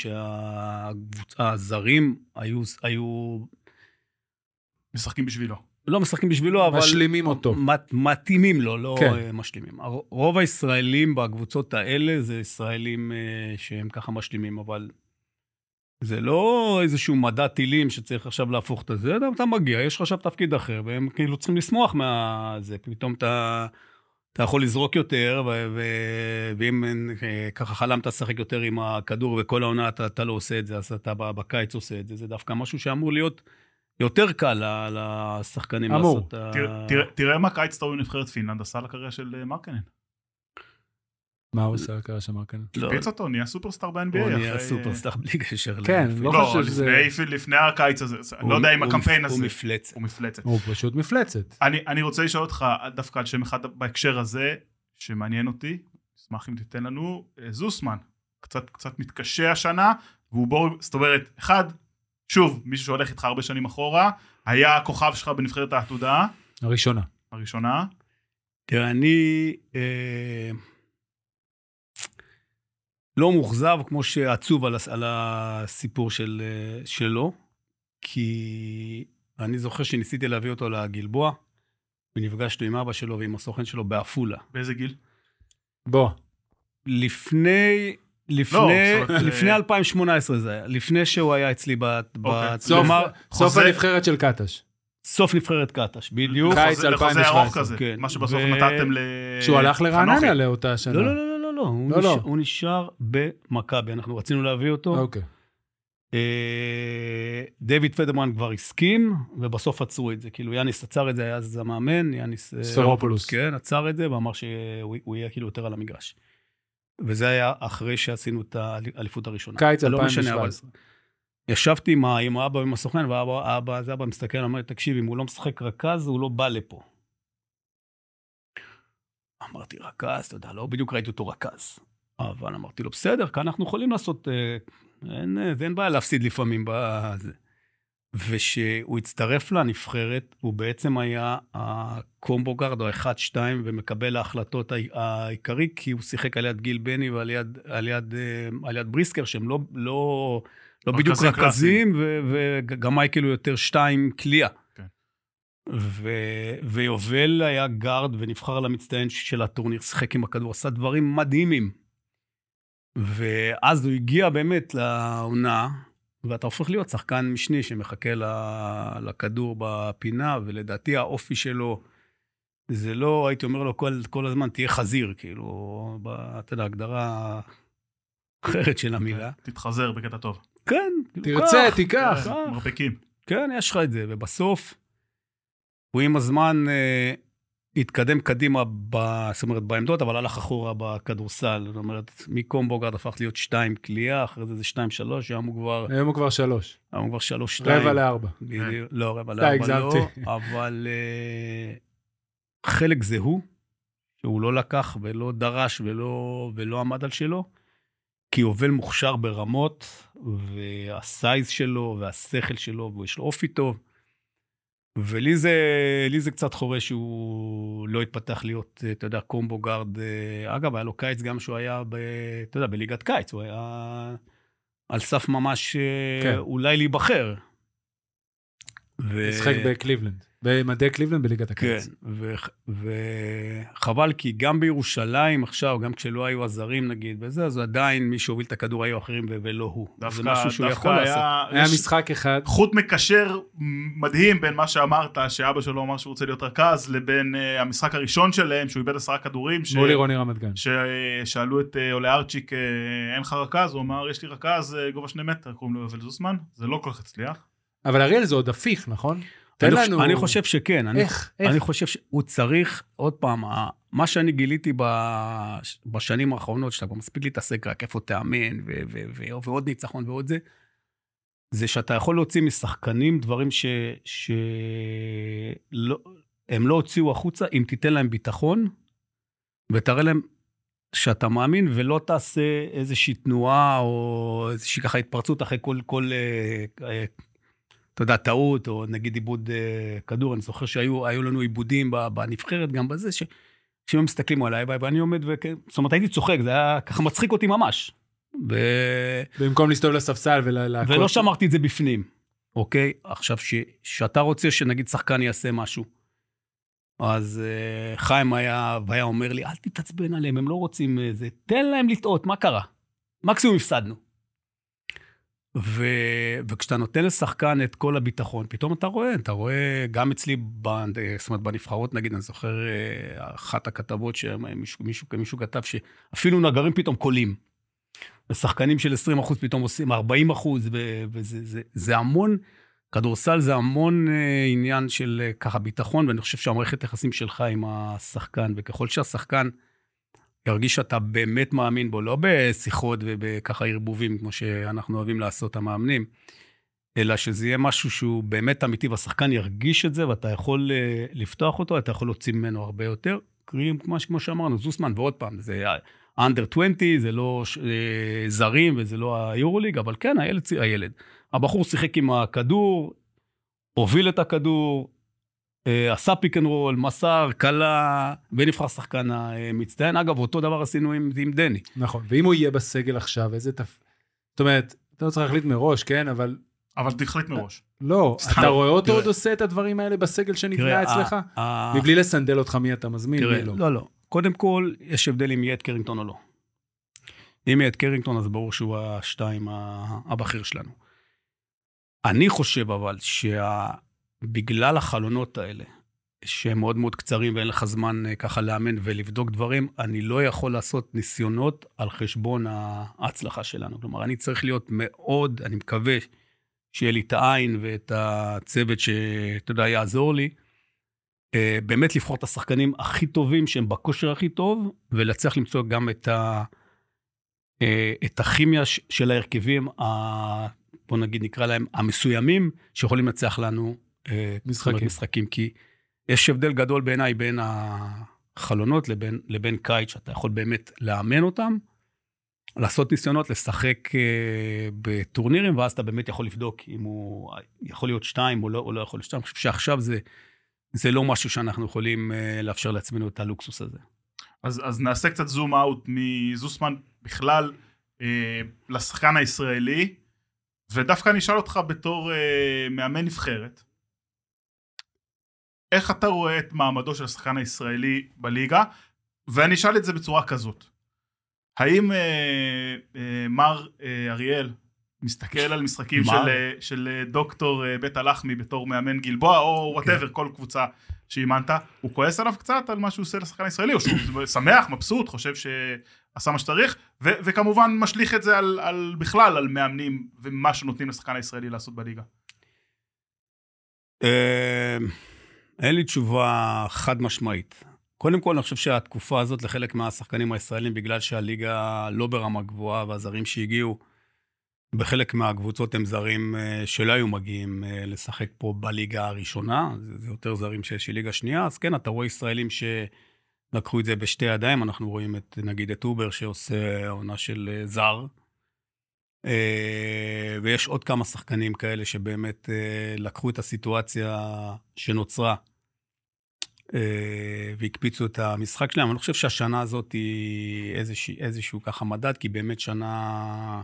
שהזרים היו, היו... משחקים בשבילו. לא משחקים בשבילו, אבל... משלימים אותו. מת, מתאימים לו, לא כן. אה, משלימים. רוב הישראלים בקבוצות האלה זה ישראלים שהם ככה משלימים, אבל זה לא איזשהו מדע טילים שצריך עכשיו להפוך את זה, אתה מגיע, יש לך עכשיו תפקיד אחר, והם כאילו צריכים לשמוח מהזה, פתאום אתה, אתה יכול לזרוק יותר, ו, ו, ואם אה, ככה חלמת לשחק יותר עם הכדור וכל העונה אתה, אתה לא עושה את זה, אז אתה בקיץ עושה את זה, זה דווקא משהו שאמור להיות יותר קל לשחקנים אמור. לעשות ה... תראה- מה קיץ טוב בנבחרת פינלנד עשה לקריירה של אה, מרקנן. מה הוא עושה הקריירה של מרקנן? לא, הקפיץ אותו, נהיה סופרסטאר ב-NBA. הוא נהיה סופרסטאר בלי קשר. כן, לפי- לא לא, חושב שזה- לפני- לפני הקיץ הזה, לא יודע אם הקמפיין מפ- הזה. הוא מפלצת. הוא מפלצת. הוא פשוט מפלצת. אני, אני רוצה לשאול אותך דווקא על שם אחד בהקשר הזה, שמעניין אותי, אשמח אם תיתן לנו, אה, זוסמן. קצת, קצת מתקשה השנה, והוא בור, זאת אומרת, אחד, שוב, מישהו שהולך איתך הרבה שנים אחורה, היה הכוכב שלך בנבחרת העתודה הראשונה. הראשונה, תראה, אני אה, לא מאוכזב כמו שעצוב על, על הסיפור של, אה, שלו, כי אני זוכר שניסיתי להביא אותו לגלבוע, ונפגשנו עם אבא שלו ועם הסוכן שלו בעפולה. באיזה גיל? בוא. לפני... לפני, אומרת, לפני אה, 2018 זה היה, לפני שהוא היה אצלי, ב, ב, אוקיי. סוף, כלומר, סוף חוזה- הנבחרת של קטש. סוף נבחרת קטש, בדיוק. קיץ לחוזה- לחוזה 2017, ארוך כזה, כן. מה שבסוף ו- נתתם ל... שהוא הלך לרעננה. לאותה שנה. לא, לא, לא, לא, לא, לא, הוא לא, נש- לא. הוא נשאר במכבי, אנחנו רצינו להביא אותו. אוקיי. אה, דיוויד פדרמן כבר הסכים, ובסוף עצרו את זה. כאילו, יאניס עצר את זה, היה אז המאמן, יאניס... אה, ספרופולוס. כן, עצר את זה, ואמר שהוא הוא יהיה כאילו יותר על המגרש. וזה היה אחרי שעשינו את האליפות הראשונה. קיץ לא משנה, אבל 2017. ישבתי עם, האבא ועם הסוכן, והאבא, האבא, זה אבא מסתכל, אמר לי, תקשיב, אם הוא לא משחק רכז, הוא לא בא לפה. אמרתי, רכז, אתה יודע, לא בדיוק ראיתי אותו רכז. אבל אמרתי לו, בסדר, כאן אנחנו יכולים לעשות, אה, אין, אה, אין בעיה להפסיד לפעמים בזה. וכשהוא הצטרף לנבחרת, הוא בעצם היה ה combo guard או ה-1-2 ומקבל ההחלטות העי- העיקרי, כי הוא שיחק על יד גיל בני ועל יד, על יד, אה, על יד בריסקר, שהם לא, לא, לא בדיוק רכזים וגם מייקל הוא יותר שתיים קליעה. ו- ויובל היה גארד ונבחר למצטיין של הטורניר, שיחק עם הכדור, עשה דברים מדהימים. ואז הוא הגיע באמת לעונה, ואתה הופך להיות שחקן משני שמחכה ל- לכדור בפינה, ולדעתי האופי שלו, זה לא, הייתי אומר לו כל, כל הזמן, תהיה חזיר, כאילו, ב- אתה יודע, הגדרה אחרת של המילה. תתחזר בקטע טוב. כן, תרצה, קח, תיקח. קח. מרפקים. כן, יש לך את זה, ובסוף, הוא עם הזמן אה, התקדם קדימה, ב, זאת אומרת, בעמדות, אבל הלך אחורה בכדורסל. זאת אומרת, מקומבוגרד הפך להיות שתיים קליעה, אחרי זה זה שתיים שלוש, היום הוא כבר, היום הוא כבר שלוש. היום הוא כבר שלוש שתיים. רבע לארבע. בדיוק, לא, רבע לארבע. לא, אבל אה, חלק זה הוא, שהוא לא לקח ולא דרש ולא, ולא עמד על שלו, כי יובל מוכשר ברמות, והסייז שלו והשכל שלו, ויש לו אופי טוב. ולי זה, זה קצת חורה שהוא לא התפתח להיות, אתה יודע, combo guard. אה, אגב, היה לו קיץ גם שהוא היה, ב, אתה יודע, בליגת קיץ, הוא היה על סף ממש אה, כן. אולי להיבחר. ו... משחק בקליבלנד. במדי קליבלנד בליגת כן, הקיץ. ו- וחבל, כי גם בירושלים עכשיו, גם כשלא היו הזרים נגיד, וזה, אז עדיין מי שהוביל את הכדור היו אחרים ו- ולא הוא. זה דווקא, משהו שהוא יכול לעשות. היה, היה יש משחק אחד. חוט מקשר מדהים בין מה שאמרת, שאבא שלו אמר שהוא רוצה להיות רכז, לבין uh, המשחק הראשון שלהם, שהוא איבד עשרה כדורים. ש... מול עירוני רמת גן. ששאלו את עולה ארצ'יק, אה, אין לך רכז? הוא אמר, יש לי רכז אה, גובה שני מטר, קוראים לו יובל זוסמן. זה לא כל כך הצליח. אבל אריאל זה עוד הפיך, נכון? תן לנו... אני חושב שכן. אני, איך? איך? אני חושב שהוא צריך, עוד פעם, מה שאני גיליתי בשנים האחרונות, שאתה כבר מספיק להתעסק רק איפה תאמן, ועוד ניצחון ועוד זה, זה שאתה יכול להוציא משחקנים דברים ש... ש... לא, הוציאו החוצה, אם תיתן להם ביטחון, ותראה להם שאתה מאמין, ולא תעשה איזושהי תנועה או איזושהי ככה התפרצות אחרי כל, כל אה, אה, אתה יודע, טעות, או נגיד עיבוד אה, כדור. אני זוכר שהיו היו לנו עיבודים בנבחרת, גם בזה, ש- שהם מסתכלים עליי, ואני עומד, וכן, זאת אומרת, הייתי צוחק, זה היה ככה מצחיק אותי ממש. ו... במקום להסתובב לספסל ולהכות. ולא שמרתי את זה בפנים, אוקיי? עכשיו, כשאתה רוצה שנגיד שחקן יעשה משהו, אז uh, חיים היה, והיה אומר לי, אל תתעצבן עליהם, הם לא רוצים uh, זה, תן להם לטעות, מה קרה? מקסימום הפסדנו. ו... וכשאתה נותן לשחקן את כל הביטחון, פתאום אתה רואה, אתה רואה גם אצלי, ב... זאת אומרת, בנבחרות נגיד, אני זוכר אה, אחת הכתבות שמישהו מישהו, מישהו כתב שאפילו נגרים פתאום קולים. ושחקנים של 20 אחוז פתאום עושים 40 אחוז, ו... וזה זה, זה המון, כדורסל זה המון אה, עניין של אה, ככה ביטחון, ואני חושב שהמערכת היחסים שלך עם השחקן, וככל שהשחקן ירגיש שאתה באמת מאמין בו, לא בשיחות ובככה ערבובים, כמו שאנחנו אוהבים לעשות, המאמנים, אלא שזה יהיה משהו שהוא באמת אמיתי, והשחקן ירגיש את זה, ואתה יכול אה, לפתוח אותו, אתה יכול להוציא ממנו הרבה יותר. קריאים, כמו שאמרנו, זוסמן, ועוד פעם, זה under 20, זה לא אה, זרים וזה לא היורוליג, אבל כן, הילד, הילד. הבחור שיחק עם הכדור, הוביל את הכדור, עשה pick and roll, מסר, קלה, ונבחר שחקן המצטיין. אגב, אותו דבר עשינו עם, עם דני. נכון, ואם הוא יהיה בסגל עכשיו, איזה תפ... זאת אומרת, אתה לא צריך להחליט מראש, כן, אבל... אבל תחליט מראש. לא, אתה רואה אותו עוד עושה את הדברים האלה בסגל שנבנה אצלך? מבלי לסנדל אותך מי אתה מזמין, מי לא. לא, לא. קודם כל, יש הבדל אם יהיה את קרינגטון או לא. אם יהיה את קרינגטון, אז ברור שהוא השתיים הבכיר שלנו. אני חושב אבל שבגלל החלונות האלה, שהם מאוד מאוד קצרים ואין לך זמן אה, ככה לאמן ולבדוק דברים, אני לא יכול לעשות ניסיונות על חשבון ההצלחה שלנו. כלומר, אני צריך להיות מאוד, אני מקווה שיהיה לי את העין ואת הצוות שאתה יודע, יעזור לי. אה, באמת לבחור את השחקנים הכי טובים שהם בכושר הכי טוב, ולהצליח למצוא גם את, ה, אה, את הכימיה של ההרכבים, ה, בוא נגיד נקרא להם המסוימים, שיכולים לנצח לנו משחקים. משחקים. כי יש הבדל גדול בעיניי בין החלונות לבין, לבין קיץ, שאתה יכול באמת לאמן אותם, לעשות ניסיונות לשחק uh, בטורנירים, ואז אתה באמת יכול לבדוק אם הוא יכול להיות שתיים או לא, או לא יכול להיות שתיים. אני חושב שעכשיו זה, זה לא משהו שאנחנו יכולים uh, לאפשר לעצמנו את הלוקסוס הזה. אז, אז נעשה קצת זום אאוט מזוסמן בכלל uh, לשחקן הישראלי, ודווקא אני אשאל אותך בתור uh, מאמן נבחרת, איך אתה רואה את מעמדו של השחקן הישראלי בליגה? ואני אשאל את זה בצורה כזאת. האם אה, אה, מר אה, אריאל מסתכל על משחקים של, אה, של אה, דוקטור אה, בית הלחמי בתור מאמן גלבוע, או וואטאבר, כן. כל קבוצה שאימנת, הוא כועס עליו קצת על מה שהוא עושה לשחקן הישראלי, או שהוא שמח, מבסוט, חושב שעשה מה שצריך, ו- וכמובן משליך את זה על, על בכלל, על מאמנים ומה שנותנים לשחקן הישראלי לעשות בליגה. אין לי תשובה חד משמעית. קודם כל, אני חושב שהתקופה הזאת לחלק מהשחקנים הישראלים, בגלל שהליגה לא ברמה גבוהה והזרים שהגיעו, בחלק מהקבוצות הם זרים אה, שלא היו מגיעים אה, לשחק פה בליגה הראשונה, זה יותר זרים שיש לי ליגה שנייה, אז כן, אתה רואה ישראלים שלקחו את זה בשתי ידיים, אנחנו רואים את, נגיד את אובר שעושה עונה של אה, זר, ויש עוד כמה שחקנים כאלה שבאמת לקחו את הסיטואציה שנוצרה והקפיצו את המשחק שלהם. אני חושב שהשנה הזאת היא איזשה, איזשהו ככה מדד, כי באמת שנה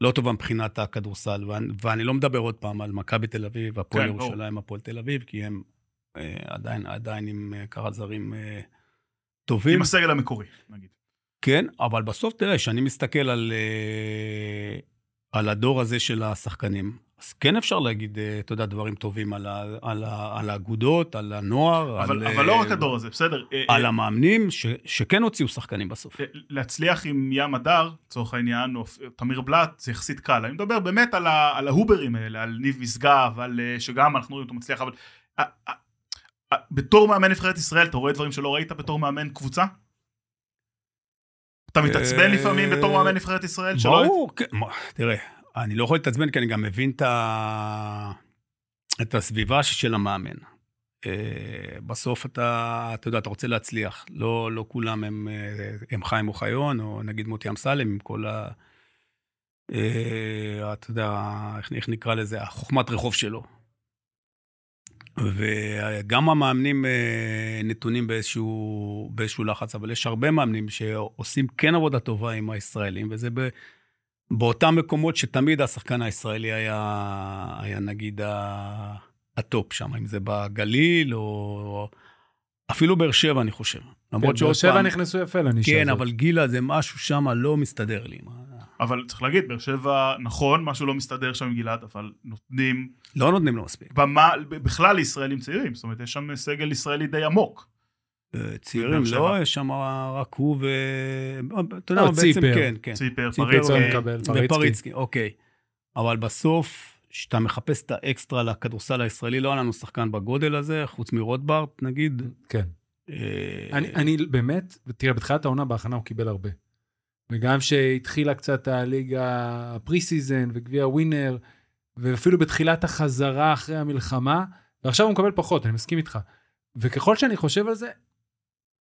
לא טובה מבחינת הכדורסל. ואני, ואני לא מדבר עוד פעם על מכבי תל אביב, הפועל כן, ירושלים, הפועל תל אביב, כי הם אה, עדיין, עדיין עם אה, ככה זרים אה, טובים. עם הסגל המקורי, נגיד. כן, אבל בסוף תראה, כשאני מסתכל על, אה, על הדור הזה של השחקנים, אז כן אפשר להגיד, אה, אתה יודע, דברים טובים על, ה, על, ה, על האגודות, על הנוער. אבל, על, אבל לא רק הדור הזה, בסדר. אה, על המאמנים, ש, שכן הוציאו שחקנים בסוף. להצליח עם ים הדר, לצורך העניין, או תמיר בלאט, זה יחסית קל. אני מדבר באמת על, ה, על ההוברים האלה, על ניב משגב, על שגם אנחנו רואים אותו מצליח, אבל... בתור מאמן נבחרת ישראל, אתה רואה דברים שלא ראית בתור מאמן קבוצה? אתה מתעצבן לפעמים בתור מאמן נבחרת ישראל? ברור, כן, תראה, אני לא יכול להתעצבן, כי אני גם מבין את, ה... את הסביבה של המאמן. Uh, בסוף אתה, אתה יודע, אתה רוצה להצליח. לא, לא כולם הם, אה, הם חיים אוחיון, או נגיד מוטי אמסלם, עם כל ה... אה, אתה יודע, איך, איך נקרא לזה? החוכמת רחוב שלו. וגם המאמנים נתונים באיזשהו, באיזשהו לחץ, אבל יש הרבה מאמנים שעושים כן עבודה טובה עם הישראלים, וזה ב... באותם מקומות שתמיד השחקן הישראלי היה, היה נגיד ה top שם, אם זה בגליל או אפילו באר שבע, אני חושב. למרות כן, באר שבע פעם... נכנסו יפה לנישה כן, הזאת. אבל גילה זה משהו שם לא מסתדר לי. אבל צריך להגיד, באר שבע, נכון, משהו לא מסתדר שם עם גלעד, אבל נותנים... לא נותנים לו מספיק. במה, בכלל לישראלים צעירים, זאת אומרת, יש שם סגל ישראלי די עמוק. אה, צעירים, לא, יש שם רק הוא ו... אתה יודע, בעצם כן, כן. ציפר, פריצקי. ופריצקי, אוקיי. אבל בסוף, שאתה מחפש את האקסטרה לכדורסל הישראלי, לא היה לנו שחקן בגודל הזה, חוץ מרוטברט נגיד. כן. אה, אני, אני באמת, תראה, בתחילת העונה בהכנה הוא קיבל הרבה. וגם כשהתחילה קצת הליגה ה preseason וגביע ווינר, ואפילו בתחילת החזרה אחרי המלחמה, ועכשיו הוא מקבל פחות, אני מסכים איתך. וככל שאני חושב על זה,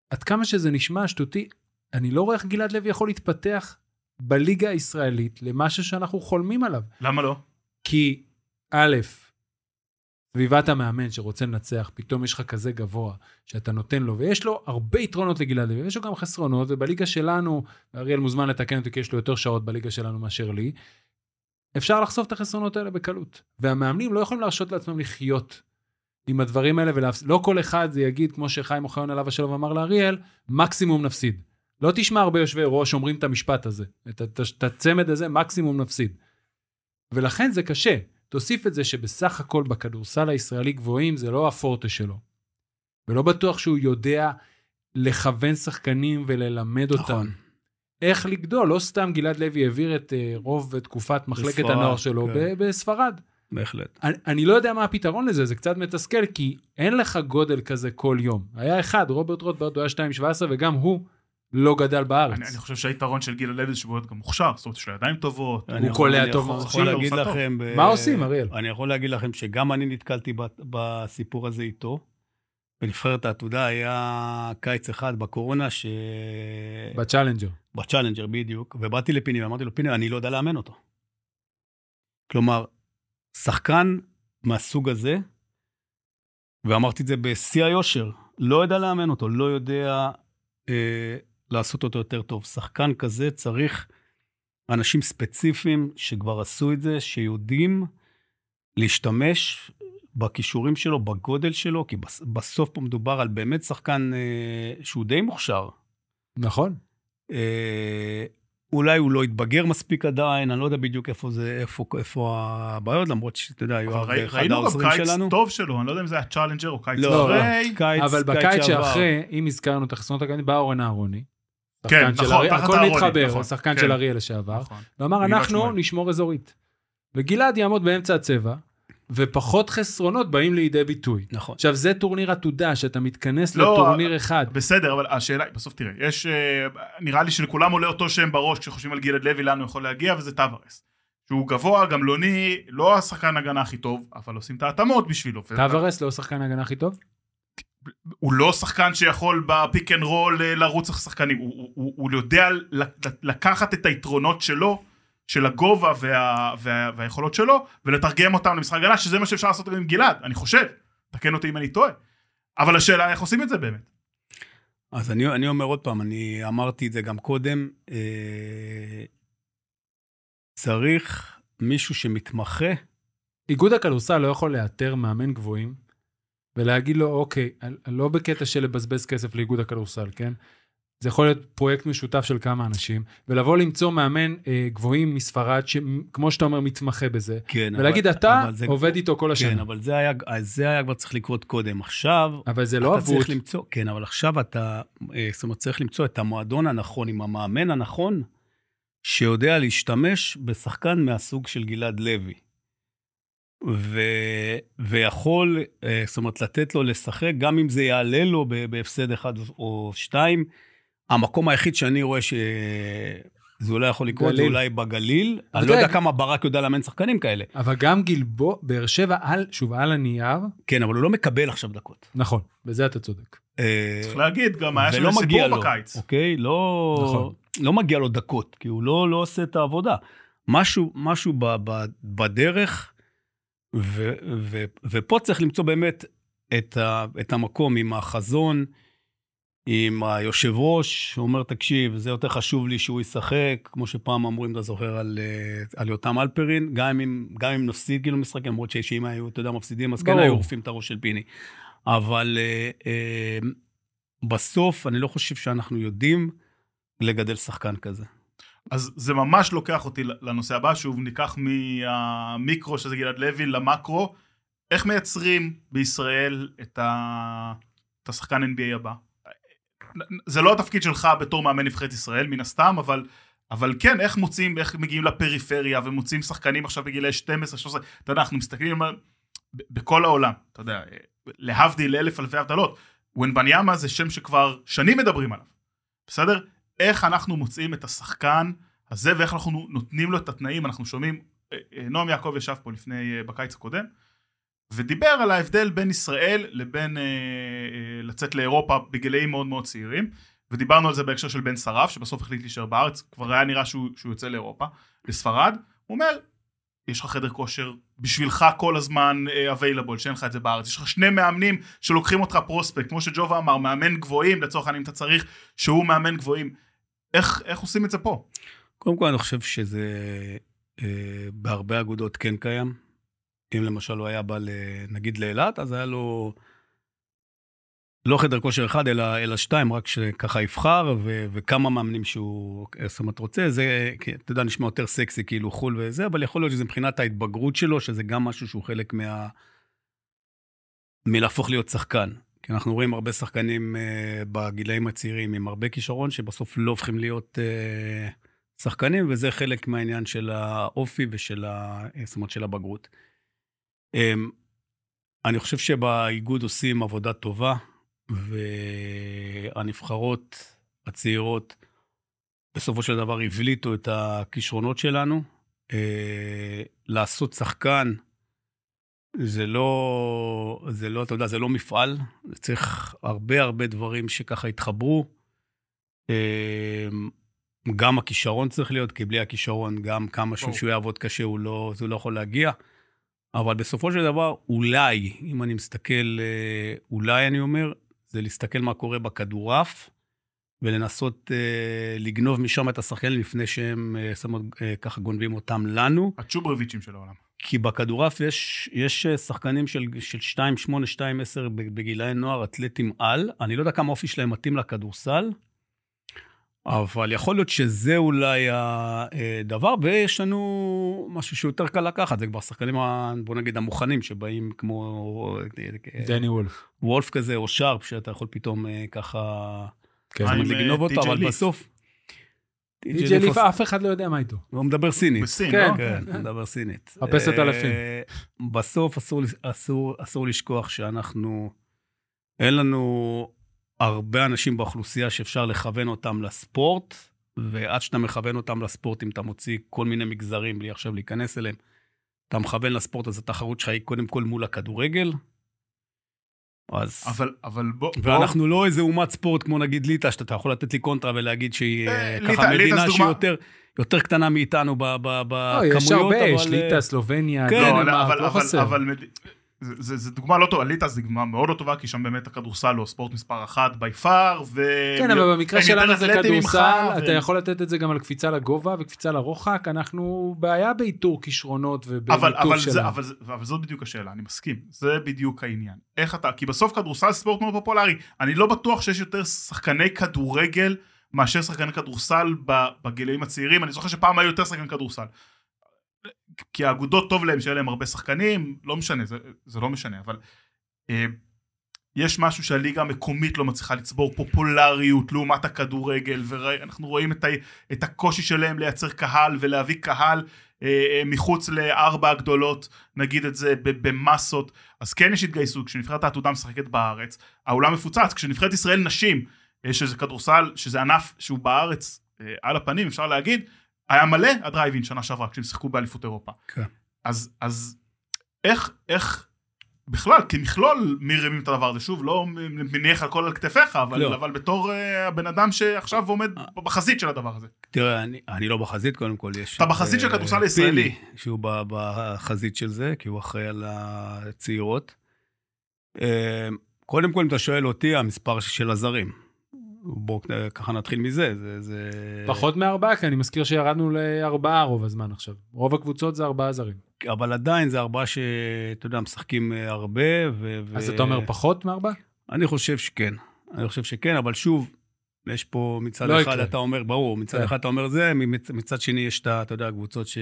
עד כמה שזה נשמע שטותי, אני לא רואה איך גלעד לוי יכול להתפתח בליגה הישראלית למשהו שאנחנו חולמים עליו. למה לא? כי א', סביבת המאמן שרוצה לנצח, פתאום יש לך כזה גבוה שאתה נותן לו, ויש לו הרבה יתרונות לגלעד לוי, ויש לו גם חסרונות, ובליגה שלנו, ואריאל מוזמן לתקן אותי כי יש לו יותר שעות בליגה שלנו מאשר לי, אפשר לחשוף את החסרונות האלה בקלות. והמאמנים לא יכולים להרשות לעצמם לחיות עם הדברים האלה, ולא כל אחד זה יגיד, כמו שחיים אוחיון עליו השלום אמר לאריאל, מקסימום נפסיד. לא תשמע הרבה יושבי ראש אומרים את המשפט הזה, את, את, את הצמד הזה, מקסימום נפסיד. ולכן זה קשה. תוסיף את זה שבסך הכל בכדורסל הישראלי גבוהים זה לא הפורטה שלו. ולא בטוח שהוא יודע לכוון שחקנים וללמד אותם. נכון. איך לגדול, לא סתם גלעד לוי העביר את אה, רוב תקופת מחלקת בספרד, הנוער שלו כן. בספרד. בהחלט. אני, אני לא יודע מה הפתרון לזה, זה קצת מתסכל, כי אין לך גודל כזה כל יום. היה אחד, רוברט רוטברט, הוא היה 2.17, וגם הוא לא גדל בארץ. אני, אני חושב שהיתרון של גלעד לוי זה שהוא גם מוכשר, זאת אומרת, יש לו ידיים טובות. אני הוא קולע אני טוב מאוד. יכול להגיד לכם... ב- מה עושים, אריאל? אני יכול להגיד לכם שגם אני נתקלתי ב- בסיפור הזה איתו. בנבחרת העתודה היה קיץ אחד בקורונה, ש... בצ'אלנג'ר. בצ'אלנג'ר בדיוק, ובאתי לפיני ואמרתי לו, פיני, אני לא יודע לאמן אותו. כלומר, שחקן מהסוג הזה, ואמרתי את זה בשיא היושר, לא יודע לאמן אותו, לא יודע אה, לעשות אותו יותר טוב. שחקן כזה צריך אנשים ספציפיים שכבר עשו את זה, שיודעים להשתמש בכישורים שלו, בגודל שלו, כי בס- בסוף פה מדובר על באמת שחקן אה, שהוא די מוכשר. נכון. אה, אולי הוא לא התבגר מספיק עדיין, אני לא יודע בדיוק איפה זה, איפה, איפה הבעיות, למרות שאתה יודע, יואב ראי- זה אחד ראינו גם העוזרים קיץ שלנו. טוב שלו, אני לא יודע אם זה היה צ'אלנג'ר או קיץ לא, אחרי. קיץ, אבל קיץ בקיץ שעבר. שאחרי, אם הזכרנו את החסרונות הגנים, בא אורן אהרוני. כן, נכון, תחת הכל אהרוני, מתחבר, נכון, שחקן כן. של אריאל לשעבר. נכון. ואמר, אנחנו. נשמור אזורית. וגלעד יעמוד באמצע הצבע, ופחות חסרונות באים לידי ביטוי. נכון. עכשיו, זה טורניר עתודה, שאתה מתכנס לא, לטורניר אחד. בסדר, אבל השאלה היא, בסוף תראה, יש, אה, נראה לי שלכולם עולה אותו שם בראש כשחושבים על גלעד לוי, לאן הוא יכול להגיע, וזה טווארס. שהוא גבוה, גמלוני, לא השחקן הגנה הכי טוב, אבל עושים את ההתאמות בשבילו. טווארס לא שחקן ההגנה הכי טוב? הוא לא שחקן שיכול ב pick and roll אה, לרוץ אחרי שחקנים, הוא, הוא, הוא, הוא יודע לקחת את היתרונות שלו, של הגובה וה, וה, והיכולות שלו, ולתרגם אותם למשחק הגנה, שזה מה שאפשר לעשות גם עם גלעד, אני חושב, תקן אותי אם אני טועה. אבל השאלה איך עושים את זה באמת. אז אני, אני אומר עוד פעם, אני אמרתי את זה גם קודם, אה, צריך מישהו שמתמחה, איגוד הכדורסל לא יכול לאתר מאמן גבוהים ולהגיד לו, אוקיי, לא בקטע של לבזבז כסף לאיגוד הכדורסל, כן? זה יכול להיות פרויקט משותף של כמה אנשים, ולבוא למצוא מאמן אה, גבוהים מספרד, שכמו שאתה אומר, מתמחה בזה, כן, ולהגיד, אבל, אתה אבל זה, עובד איתו כל השנה. כן, אבל זה היה, זה היה כבר צריך לקרות קודם. עכשיו, אבל זה לא אבוד. צריך למצוא, כן, אבל עכשיו אתה, אה, זאת אומרת, צריך למצוא את המועדון הנכון, עם המאמן הנכון, שיודע להשתמש בשחקן מהסוג של גלעד לוי. ו, ויכול, אה, זאת אומרת, לתת לו לשחק, גם אם זה יעלה לו בהפסד אחד או שתיים. המקום היחיד שאני רואה שזה אולי יכול לקרות, זה. אולי בגליל. אני לא יודע תראה, כמה ברק יודע לאמן שחקנים כאלה. אבל גם גלבוע, באר שבע, על, שוב, על הנייר, כן, אבל הוא לא מקבל עכשיו דקות. נכון, בזה אתה צודק. אה, צריך להגיד, גם היה שם ולא מגיע סיפור לו, בקיץ. אוקיי? לא, נכון. לא מגיע לו דקות, כי הוא לא, לא עושה את העבודה. משהו, משהו ב, ב, בדרך, ו, ו, ופה צריך למצוא באמת את, ה, את המקום עם החזון, עם היושב ראש, שאומר, תקשיב, זה יותר חשוב לי שהוא ישחק, כמו שפעם אמרו, אם אתה זוכר, על, אה, על יותם אלפרין, גם אם, גם אם נפסיד כאילו משחק, למרות שאם היו, אתה יודע, מפסידים, אז כן. היו עורפים את הראש של פיני. אבל אה, אה, בסוף, אני לא חושב שאנחנו יודעים לגדל שחקן כזה. אז זה ממש לוקח אותי לנושא הבא, שוב ניקח מהמיקרו שזה גלעד לוי למקרו, איך מייצרים בישראל את, ה... את השחקן NBA הבא? זה לא התפקיד שלך בתור מאמן נבחרת ישראל מן הסתם, אבל אבל כן, איך מוצאים, איך מגיעים לפריפריה, ומוצאים שחקנים עכשיו בגילי 12, 13, אתה יודע, אנחנו מסתכלים על... בכל העולם, אתה יודע, להבדיל לאלף אלפי הבדלות, וונבניאמה זה שם שכבר שנים מדברים עליו, בסדר? איך אנחנו מוצאים את השחקן הזה ואיך אנחנו נותנים לו את התנאים, אנחנו שומעים, אה, אה, נועם יעקב ישב פה לפני, אה, בקיץ הקודם, ודיבר על ההבדל בין ישראל לבין אה, אה, לצאת לאירופה בגילאים מאוד מאוד צעירים, ודיברנו על זה בהקשר של בן שרף, שבסוף החליט להישאר בארץ, כבר היה נראה שהוא, שהוא יוצא לאירופה, לספרד, הוא אומר, יש לך חדר כושר בשבילך כל הזמן אביילבול, uh, שאין לך את זה בארץ. יש לך שני מאמנים שלוקחים אותך פרוספקט, כמו שג'ובה אמר, מאמן גבוהים, לצורך העניין אתה צריך שהוא מאמן גבוהים. איך, איך עושים את זה פה? קודם כל אני חושב שזה אה, בהרבה אגודות כן קיים. אם למשל הוא היה בא נגיד לאילת, אז היה לו לא חדר כושר אחד, אלא, אלא שתיים, רק שככה יבחר, ו, וכמה מאמנים שהוא, זאת אומרת, רוצה. זה, אתה יודע, נשמע יותר סקסי, כאילו חו"ל וזה, אבל יכול להיות שזה מבחינת ההתבגרות שלו, שזה גם משהו שהוא חלק מה... מלהפוך להיות שחקן. כי אנחנו רואים הרבה שחקנים uh, בגילאים הצעירים עם הרבה כישרון, שבסוף לא הופכים להיות uh, שחקנים, וזה חלק מהעניין של האופי ושל ה... זאת אומרת, של הבגרות. Um, אני חושב שבאיגוד עושים עבודה טובה. והנבחרות הצעירות בסופו של דבר הבליטו את הכישרונות שלנו. אה, לעשות שחקן זה לא, זה לא, אתה יודע, זה לא מפעל, צריך הרבה הרבה דברים שככה יתחברו. אה, גם הכישרון צריך להיות, כי בלי הכישרון, גם כמה שהוא יעבוד קשה, הוא לא, הוא לא יכול להגיע. אבל בסופו של דבר, אולי, אם אני מסתכל, אה, אולי אני אומר, זה להסתכל מה קורה בכדורעף, ולנסות אה, לגנוב משם את השחקנים לפני שהם אה, שמו, אה, ככה גונבים אותם לנו. הצ'וברוויצ'ים של העולם. כי בכדורעף יש, יש אה, שחקנים של, של 2-8, 2-10 בגילאי נוער, אתלטים על. אני לא יודע כמה אופי שלהם מתאים לכדורסל, אבל יכול להיות שזה אולי הדבר, ויש לנו משהו שיותר קל לקחת, זה כבר שחקנים, בוא נגיד, המוכנים, שבאים כמו... דני וולף. וולף כזה, או שרפ, שאתה יכול פתאום אה, ככה... כן. לגנוב אותו, אבל בסוף... די.ג'יי ליף, אף אחד לא יודע מה איתו. הוא מדבר סינית. בסין, כן. לא? כן, הוא מדבר סינית. חפשת אלפים. אה, בסוף אסור לשכוח שאנחנו, אין לנו הרבה אנשים באוכלוסייה שאפשר לכוון אותם לספורט, ועד שאתה מכוון אותם לספורט, אם אתה מוציא כל מיני מגזרים בלי עכשיו להיכנס אליהם, אתה מכוון לספורט, אז התחרות שלך היא קודם כל מול הכדורגל. אז... אבל, אבל בוא... ואנחנו בוא... לא איזה אומת ספורט כמו נגיד ליטא, שאתה יכול לתת לי קונטרה ולהגיד שהיא אה, ככה ליטה, מדינה שהיא דוגמה... יותר, יותר קטנה מאיתנו בכמויות, לא, יש הרבה. יש ליטא, סלובניה, כן, לא, אבל, לא אבל, חסר. אבל, זה, זה, זה דוגמה לא טובה, ליטא זו דוגמה מאוד לא טובה, כי שם באמת הכדורסל הוא ספורט מספר אחת בי פאר, ו... כן, אבל במקרה שלנו זה כדורסל, אתה ו... יכול לתת את זה גם על קפיצה לגובה וקפיצה לרוחק, אנחנו בעיה באיתור כישרונות ובניתור שלנו. אבל, אבל, אבל זאת בדיוק השאלה, אני מסכים, זה בדיוק העניין. איך אתה, כי בסוף כדורסל ספורט מאוד פופולרי, אני לא בטוח שיש יותר שחקני כדורגל מאשר שחקני כדורסל בגילאים הצעירים, אני זוכר שפעם היו יותר שחקני כדורסל. כי האגודות טוב להם שיהיה להם הרבה שחקנים, לא משנה, זה, זה לא משנה, אבל אה, יש משהו שהליגה המקומית לא מצליחה לצבור פופולריות לעומת הכדורגל, ואנחנו רואים את, ה, את הקושי שלהם לייצר קהל ולהביא קהל אה, אה, מחוץ לארבע הגדולות, נגיד את זה במסות, אז כן יש התגייסות, כשנבחרת העתודה משחקת בארץ, האולם מפוצץ, כשנבחרת ישראל נשים, אה, שזה כדורסל, שזה ענף שהוא בארץ אה, על הפנים, אפשר להגיד, היה מלא הדרייבין שנה שעברה כשהם שיחקו באליפות אירופה. כן. אז, אז איך, איך בכלל, כמכלול מרימים את הדבר הזה, שוב, לא מניח הכל על כתפיך, אבל, לא. אבל בתור uh, הבן אדם שעכשיו עומד אה. בחזית של הדבר הזה. תראה, אני, אני לא בחזית, קודם כל יש... אתה בחזית uh, של כדורסל הישראלי. שהוא בחזית של זה, כי הוא אחראי על הצעירות. קודם כל, אם אתה שואל אותי, המספר של הזרים. בואו ככה נתחיל מזה, זה... זה... פחות מארבעה, כי אני מזכיר שירדנו לארבעה רוב הזמן עכשיו. רוב הקבוצות זה ארבעה זרים. אבל עדיין זה ארבעה שאתה יודע, משחקים אה, הרבה, ו... אז ו... אתה אומר פחות מארבעה? אני חושב שכן. אני חושב שכן, אבל שוב, יש פה מצד לא אחד יקרה. אתה אומר, ברור, מצד כן. אחד אתה אומר זה, מצד שני יש את, אתה יודע, קבוצות ש...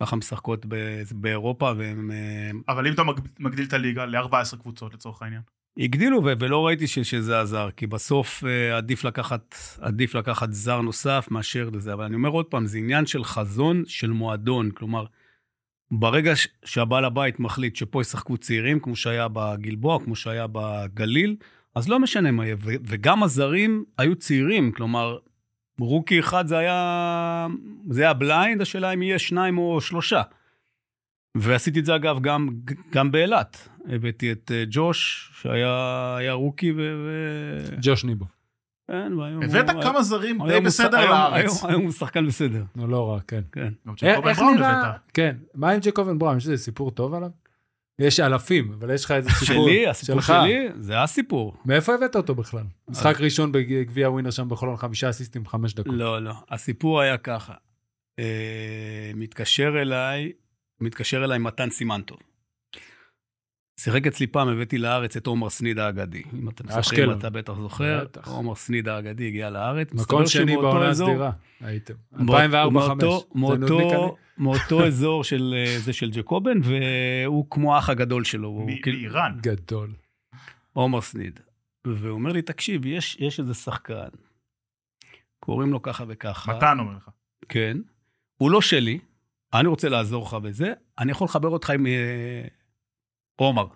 ככה משחקות באירופה, והם... אה, אבל אם אתה מגדיל את הליגה ל-14 קבוצות לצורך העניין. הגדילו, ולא ראיתי ש- שזה עזר, כי בסוף אה, עדיף לקחת, עדיף לקחת זר נוסף מאשר לזה. אבל אני אומר עוד פעם, זה עניין של חזון של מועדון. כלומר, ברגע שהבעל הבית מחליט שפה ישחקו צעירים, כמו שהיה בגלבוע, כמו שהיה בגליל, אז לא משנה מה יהיה. וגם הזרים היו צעירים, כלומר, רוקי אחד זה היה, זה היה בליינד, השאלה אם יהיה שניים או שלושה. ועשיתי את זה אגב גם, גם באילת. הבאתי את אה, ג'וש, שהיה היה רוקי, ו... ג'וש ניבו. כן, והיום הבאת הוא- כמה זרים די בסדר היום- לארץ. היום- היום הוא שחקן בסדר, נו, לא רע, כן. כן. גם איך ג'קובן איך בראון נראה... הבאת. כן, מה עם ג'קובן בראון? יש איזה סיפור טוב עליו? יש אלפים, אבל יש לך איזה סיפור שלי, הסיפור שלך. שלי, זה הסיפור. מאיפה הבאת אותו בכלל? משחק ראשון בגביע ווינר שם בחולון, חמישה אסיסטים, חמש דקות. לא, לא. הסיפור היה ככה. אה, מתקשר אליי, מתקשר אליי מתן סימנטוב. שיחק אצלי פעם, הבאתי לארץ את עומר סניד האגדי. אם אתם זוכרים. אתה בטח זוכר. בטח. עומר סניד האגדי הגיע לארץ. מקום שני בעונה הסדירה, הייתם. מאותו- 2004-2005. מאותו- אזור של אה, זה של ג'קובן, והוא כמו האח הגדול שלו. כאילו- מאיראן. גדול. עומר סניד. והוא אומר לי, תקשיב, יש, יש איזה שחקן, קוראים לו ככה וככה. מתן אומר לך. כן. הוא לא שלי, אני רוצה לעזור לך בזה, אני יכול לחבר אותך עם אה, עומר.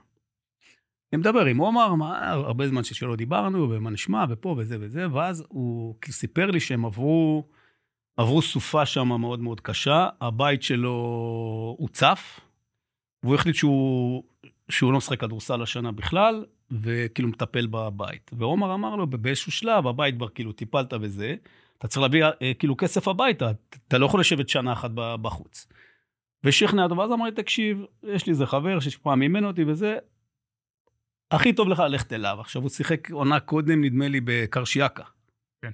אני מדבר עם עומר, מה, הרבה זמן שלא דיברנו, ומה נשמע, ופה וזה וזה, ואז הוא סיפר לי שהם עברו, עברו סופה שם מאוד מאוד קשה, הבית שלו הוצף, והוא החליט שהוא, שהוא לא משחק כדורסל השנה בכלל, וכאילו מטפל בבית. ועומר אמר לו, באיזשהו שלב, הבית כבר כאילו טיפלת בזה, אתה צריך להביא אה, כאילו כסף הביתה, אתה לא יכול לשבת שנה אחת בחוץ. ושכנע אותו, ואז אמר לי, תקשיב, יש לי איזה חבר שפעם אימן אותי וזה, הכי טוב לך ללכת אליו. עכשיו, הוא שיחק עונה קודם, נדמה לי, בקרשיאקה. כן.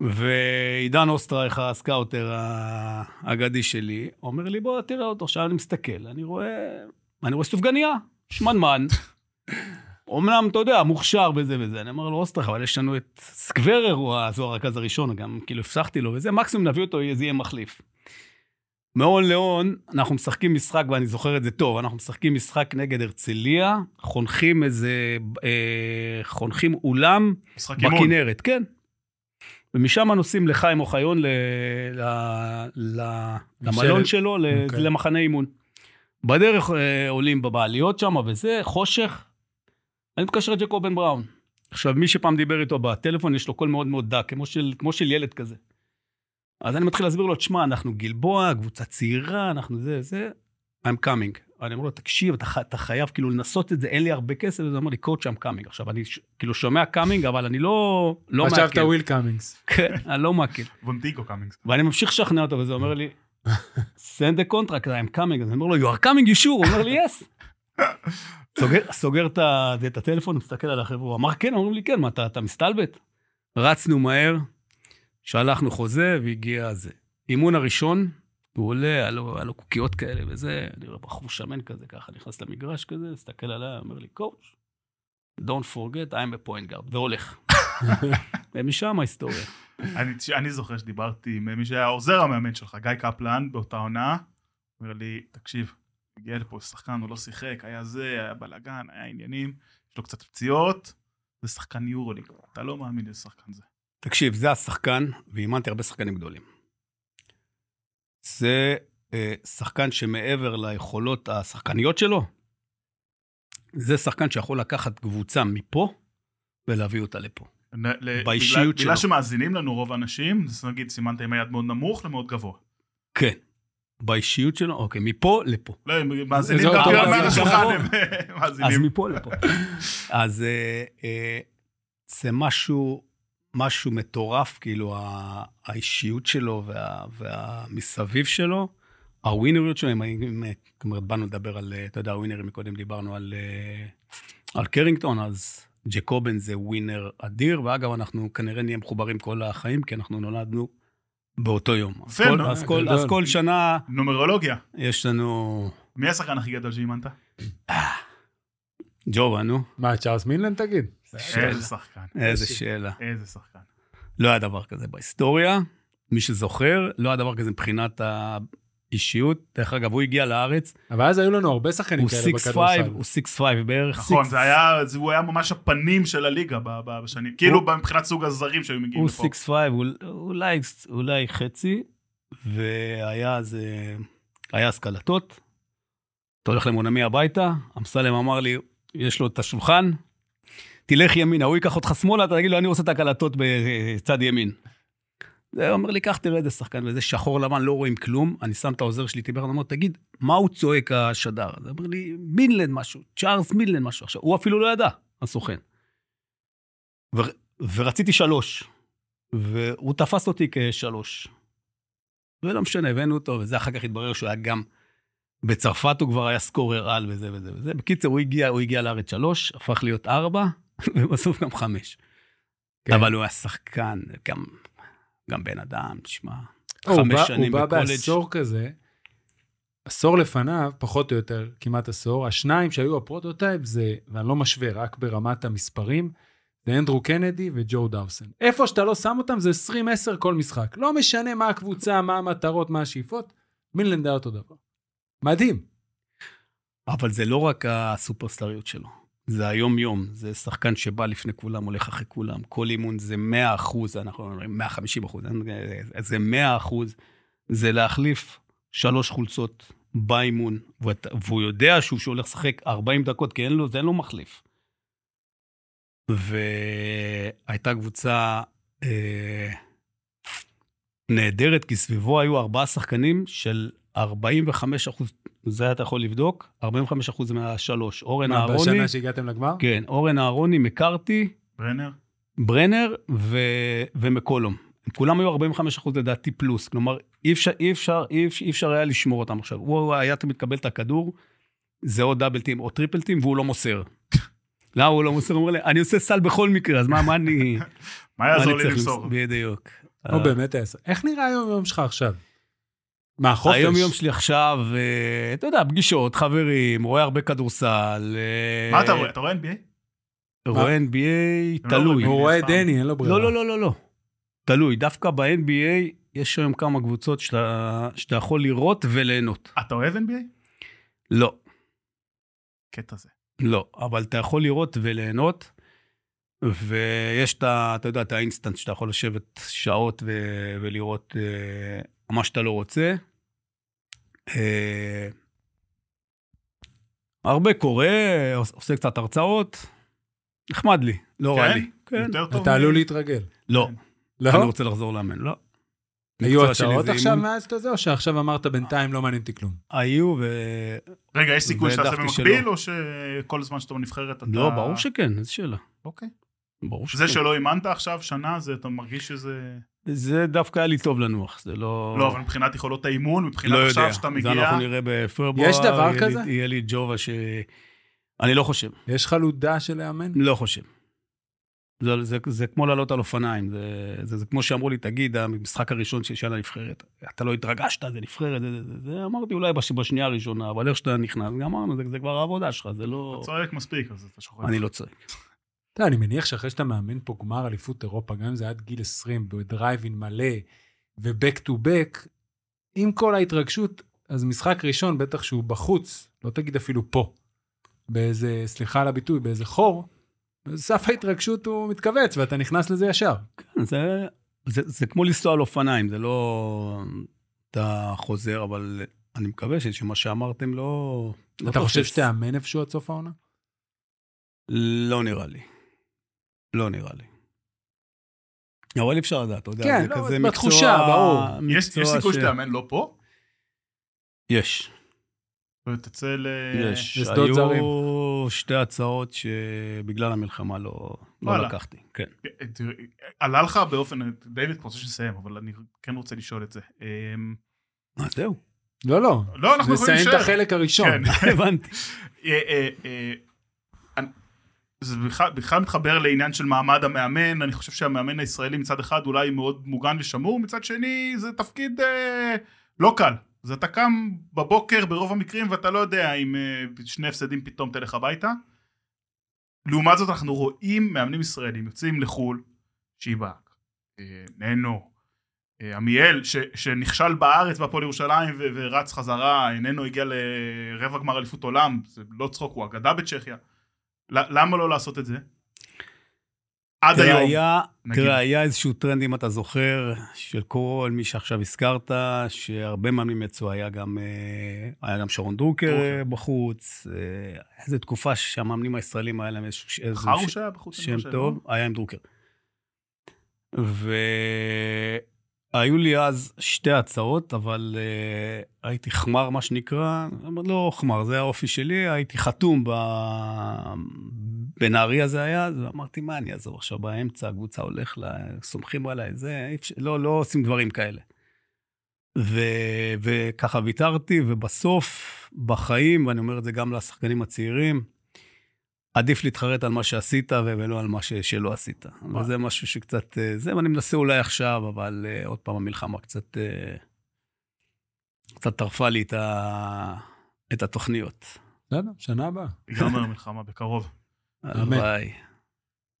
ועידן אוסטרייך, ה scouter האגדי שלי, אומר לי, בוא, תראה אותו. עכשיו אני מסתכל, אני רואה, אני רואה סופגניה, שמנמן. אמנם, אתה יודע, מוכשר וזה וזה. אני אומר לו, אוסטרייך, אבל יש לנו את scorer, הוא הזו הרכז הראשון, גם כאילו הבטחתי לו וזה, מקסימום נביא אותו, זה יהיה מחליף. מהון להון, אנחנו משחקים משחק, ואני זוכר את זה טוב, אנחנו משחקים משחק נגד הרצליה, חונכים איזה, אה, חונכים אולם. בכנרת, כן. ומשם נוסעים לחיים אוחיון, ל, ל, ל, למלון שלו, ל, אוקיי. למחנה אימון. בדרך אה, עולים בבעליות שם וזה, חושך. אני מתקשר לג'קובן בראון. עכשיו, מי שפעם דיבר איתו בטלפון, יש לו קול מאוד מאוד דק, כמו של, כמו של ילד כזה. אז אני מתחיל להסביר לו, תשמע, אנחנו גלבוע, קבוצה צעירה, אנחנו זה, זה, I'm coming. אני אומר לו, תקשיב, אתה, אתה חייב כאילו לנסות את זה, אין לי הרבה כסף, וזה אומר לי, coach, I'm coming. עכשיו, אני ש- כאילו שומע coming, אבל אני לא, לא חשבת מעכל. וויל קאמינגס. כן, אני לא מעכל. וונטיגו קאמינגס. ואני ממשיך לשכנע אותו, וזה אומר לי, send the contract, I'm coming. אז אני אומר לו, you are coming, you sure? הוא אומר לי, yes. סוגר, סוגר את, את הטלפון, מסתכל על החבר'ה, הוא אמר, כן, אומרים לי, כן, מה, אתה, אתה מסתלבט? רצנו מהר, שלחנו חוזה, והגיע זה. אימון הראשון, הוא עולה, היה לו, היה לו קוקיות כאלה וזה, אני רואה בחור שמן כזה, ככה, נכנס למגרש כזה, מסתכל עליי, אומר לי, coach, don't forget, I'm a point guard, והולך. ומשם ההיסטוריה. אני, אני זוכר שדיברתי עם מי שהיה עוזר המאמן שלך, גיא קפלן, באותה עונה. אומר לי, תקשיב, הגיע לפה שחקן, הוא לא שיחק, היה זה, היה בלאגן, היה עניינים, יש לו קצת פציעות, זה שחקן יורוליג, אתה לא מאמין איזה שחקן זה. תקשיב, זה השחקן, ואימנתי הרבה שחקנים גדולים. זה אה, שחקן שמעבר ליכולות השחקניות שלו, זה שחקן שיכול לקחת קבוצה מפה ולהביא אותה לפה. ל- באישיות בגלל, בגלל שלו. שמאזינים לנו רוב האנשים, אז נגיד סימנת עם היד מאוד נמוך למאוד גבוה. כן. באישיות שלו, אוקיי, מפה לפה. לא, הם מאזינים אזור גם טוב, גם אז על השולחן, הם אז מאזינים. מפה לפה. אז אה, אה, זה משהו, משהו מטורף, כאילו, האישיות שלו וה- והמסביב שלו, הווינריות שלו, אם- זאת אומרת, באנו לדבר על, אה, אתה יודע, הווינרים, מקודם דיברנו על, אה, על קרינגטון, אז ג'קובן זה ווינר אדיר, ואגב, אנחנו כנראה נהיה מחוברים כל החיים, כי אנחנו נולדנו באותו יום. אז כל- נו, אז כל-. אז כל שנה נומרולוגיה. יש לנו... מי השחקן הכי גדול שאימנת? ג'ובה, נו, מה, צ'ארלס מינלנד תגיד? איזה שחקן. איזה שאלה. איזה שחקן. לא היה דבר כזה בהיסטוריה. מי שזוכר, לא היה דבר כזה מבחינת ה... אישיות. דרך אגב, הוא הגיע לארץ, אבל אז היו לנו הרבה שחקנים הוא כאלה 6'5, בכדורסל. הוא 6'5 בערך. נכון, 6'5. זה היה, זה- הוא היה ממש הפנים של הליגה ב- ב- בשנים, כאילו מבחינת סוג הזרים שהיו מגיעים הוא לפה. 6'5, אול- אולי, אולי חצי, והיה אז, אה, היה אז קלטות. אתה הולך למונמי הביתה, אמסלם אמר לי, יש לו את השולחן, תלך ימינה, הוא ייקח אותך שמאלה, אתה תגיד לו, אני רוצה את הקלטות בצד ימין. זה אומר לי, קח תראה איזה שחקן, וזה שחור לבן, לא רואים כלום. אני שם את העוזר שלי, טיבר, אני אומר, תגיד, מה הוא צועק השדר? אז הוא אומר לי, מינלנד משהו, צ'ארלס מינלנד משהו. עכשיו, הוא אפילו לא ידע, הסוכן. ו- ורציתי שלוש, והוא תפס אותי כשלוש. ולא משנה, הבאנו אותו, וזה אחר כך התברר שהוא היה גם... בצרפת הוא כבר היה scorer על וזה וזה וזה. בקיצר, הוא הגיע, הוא הגיע לארץ שלוש, הפך להיות ארבע, ובסוף גם חמש. כן. אבל הוא היה שחקן, גם, גם בן אדם, תשמע, חמש שנים הוא בא בקולג'. בעשור כזה, עשור לפניו, פחות או יותר, כמעט עשור, השניים שהיו ה prototype זה, ואני לא משווה, רק ברמת המספרים, זה אנדרו קנדי וג'ו דאוסן. איפה שאתה לא שם אותם זה 20-10 כל משחק. לא משנה מה הקבוצה, מה המטרות, מה השאיפות, מינלנד היה אותו דבר. מדהים. אבל זה לא רק הסופרסטריות שלו, זה היום-יום, זה שחקן שבא לפני כולם, הולך אחרי כולם, כל אימון זה 100 אחוז, אנחנו אומרים 150 אחוז, זה 100 אחוז, זה להחליף שלוש חולצות באימון, והוא יודע שהוא שהולך לשחק 40 דקות, כי אין לו, אין לו מחליף. והייתה קבוצה אה, נהדרת, כי סביבו היו ארבעה שחקנים של 45 אחוז, זה אתה יכול לבדוק, 45 אחוז מהשלוש. אורן מה, אהרוני, בשנה שהגעתם לגמר? כן, אורן אהרוני, מקארתי, ברנר? ברנר ו... ומקולום. כולם היו 45 אחוז לדעתי פלוס, כלומר אי אפשר, אי אפשר, אי אפשר, אי אפשר היה לשמור אותם עכשיו. הוא היה תמיד מקבל את הכדור, זה או double team או triple team, והוא לא מוסר. למה הוא לא מוסר? הוא אומר לי, אני עושה סל בכל מקרה, אז מה, מה אני... מה יעזור אני לי צריך למסור? בדיוק. הוא באמת היה... איך נראה היום-יום שלך עכשיו? מה, חופש? היום יום שלי עכשיו, אה, אתה יודע, פגישות, חברים, רואה הרבה כדורסל. אה, מה אתה רואה? אתה רואה NBA? רואה NBA, לא תלוי. הוא רואה. דני, אין לו ברירה. לא, לא, לא, לא, לא. תלוי. דווקא ב-NBA יש היום כמה קבוצות שאתה, שאתה יכול לראות וליהנות. אתה אוהב NBA? לא, קטע זה. לא. אבל אתה יכול לראות וליהנות, ויש את ה... אתה יודע, את האינסטנט שאתה יכול לשבת שעות ו... ולראות אה, מה שאתה לא רוצה. אה, הרבה עוש- עושה קצת הרצאות. נחמד לי, לא רע כן? לי. כן. יותר טוב. אתה עלול להתרגל. לא, לא? אני רוצה לחזור לאמן, לא. היו הצעות זה עכשיו אימון. מאז אתה זה, או שעכשיו אמרת בינתיים לא מעניין אותי כלום? היו ו... רגע, יש סיכוי שתעשה והעדפתי במקביל, שלא. או שכל זמן שאתה בנבחרת אתה... לא, ברור שכן, איזה שאלה. אוקיי. ברור שכן. זה שלא אימנת עכשיו שנה, זה אתה מרגיש שזה... זה דווקא היה לי טוב לנוח, זה לא... לא, אבל מבחינת יכולות האימון, מבחינת לא עכשיו יודע. שאתה זה מגיע... אנחנו נראה בפברואר. יש דבר יהיה לי- כזה? יהיה לי ג'ובה ש... אני לא חושב, יש חלודה של לאמן? לא חושב. זה, זה, זה כמו לעלות על אופניים, זה, זה, זה כמו שאמרו לי, תגיד, המשחק הראשון של שנה נבחרת, אתה לא התרגשת, זה נבחרת, זה, זה, זה, זה אמרתי אולי בש, בשנייה הראשונה, אבל איך שאתה נכנס, גמרנו, זה, זה כבר העבודה שלך, זה לא... אתה צועק מספיק, אז אתה שוכח. אני לא צועק. אתה יודע, אני מניח שאחרי שאתה מאמן פה גמר אליפות אירופה, גם אם זה עד גיל 20, בדרייבין מלא, ו-back to back, עם כל ההתרגשות, אז משחק ראשון, בטח שהוא בחוץ, לא תגיד אפילו פה, באיזה, סליחה על הביטוי, באיזה חור, סף ההתרגשות הוא מתכווץ, ואתה נכנס לזה ישר. כן, זה, זה, זה כמו לנסוע על אופניים, זה לא... אתה חוזר, אבל אני מקווה שמה שאמרתם לא... לא אתה חושב תופס. שתאמן איפשהו עד סוף העונה? לא נראה לי. לא נראה לי. אבל אי אפשר לדעת, אתה יודע, כן, זה לא, כזה בתחושה, מקצוע... ברור. יש מקצוע יש סיכוי ש- שתאמן לא פה? יש. ותצא ל... יש. לשדות זרים. היו שתי הצעות שבגלל המלחמה לא, לא. לקחתי. כן. תראה, עלה לך באופן... דיוויד, אתה רוצה שנסיים, אבל אני כן רוצה לשאול את זה. אמ, אה, זהו. לא, לא. לא, אנחנו יכולים נסיים את להישאר. החלק הראשון. כן. הבנתי. אה, אה, אה, אני- זה בכלל- בכלל מתחבר לעניין של מעמד המאמן, אני חושב שהמאמן הישראלי מצד אחד אולי מאוד מוגן ושמור, מצד שני זה תפקיד אה, לא קל. אז אתה קם בבוקר ברוב המקרים ואתה לא יודע אם אה, שני הפסדים פתאום תלך הביתה. לעומת זאת אנחנו רואים מאמנים ישראלים יוצאים לחו"ל, שיבק, אה, ננו, אה, עמיאל, ש- שנכשל בארץ בהפועל ירושלים ורץ חזרה, איננו הגיע לרבע גמר אליפות עולם, זה לא צחוק, הוא אגדה בצ'כיה. למה לא לעשות את זה? עד תראה, היום. היה, נגיד. תראה, היה איזשהו טרנד, אם אתה זוכר, של כל מי שעכשיו הזכרת, שהרבה מאמנים יצאו, היה גם, אה, היה גם שרון דרוקר. אה, בחוץ. אה, איזו תקופה שהמאמנים הישראלים היה להם איזשהו איזשהו חרוש היה בחוץ. שם טוב, לא? היה עם דרוקר. והיו לי אז שתי הצעות, אבל uh, הייתי חמר, מה שנקרא, אבל לא חמר, זה האופי שלי, הייתי חתום ב... בנהריה זה היה, אז אמרתי, מה אני אעזור עכשיו באמצע, הקבוצה הולך, לה, סומכים עליי, זה, לא, לא עושים דברים כאלה. ו... וככה ויתרתי, ובסוף, בחיים, ואני אומר את זה גם לשחקנים הצעירים, עדיף להתחרט על מה שעשית ולא על מה ש... שלא עשית. וזה משהו שקצת... אה, זה, ואני מנסה אולי עכשיו, אבל uh, עוד פעם המלחמה קצת... Uh, קצת טרפה לי את, ה... את התוכניות. בסדר, שנה הבאה. ייגמר המלחמה בקרוב. הלוואי.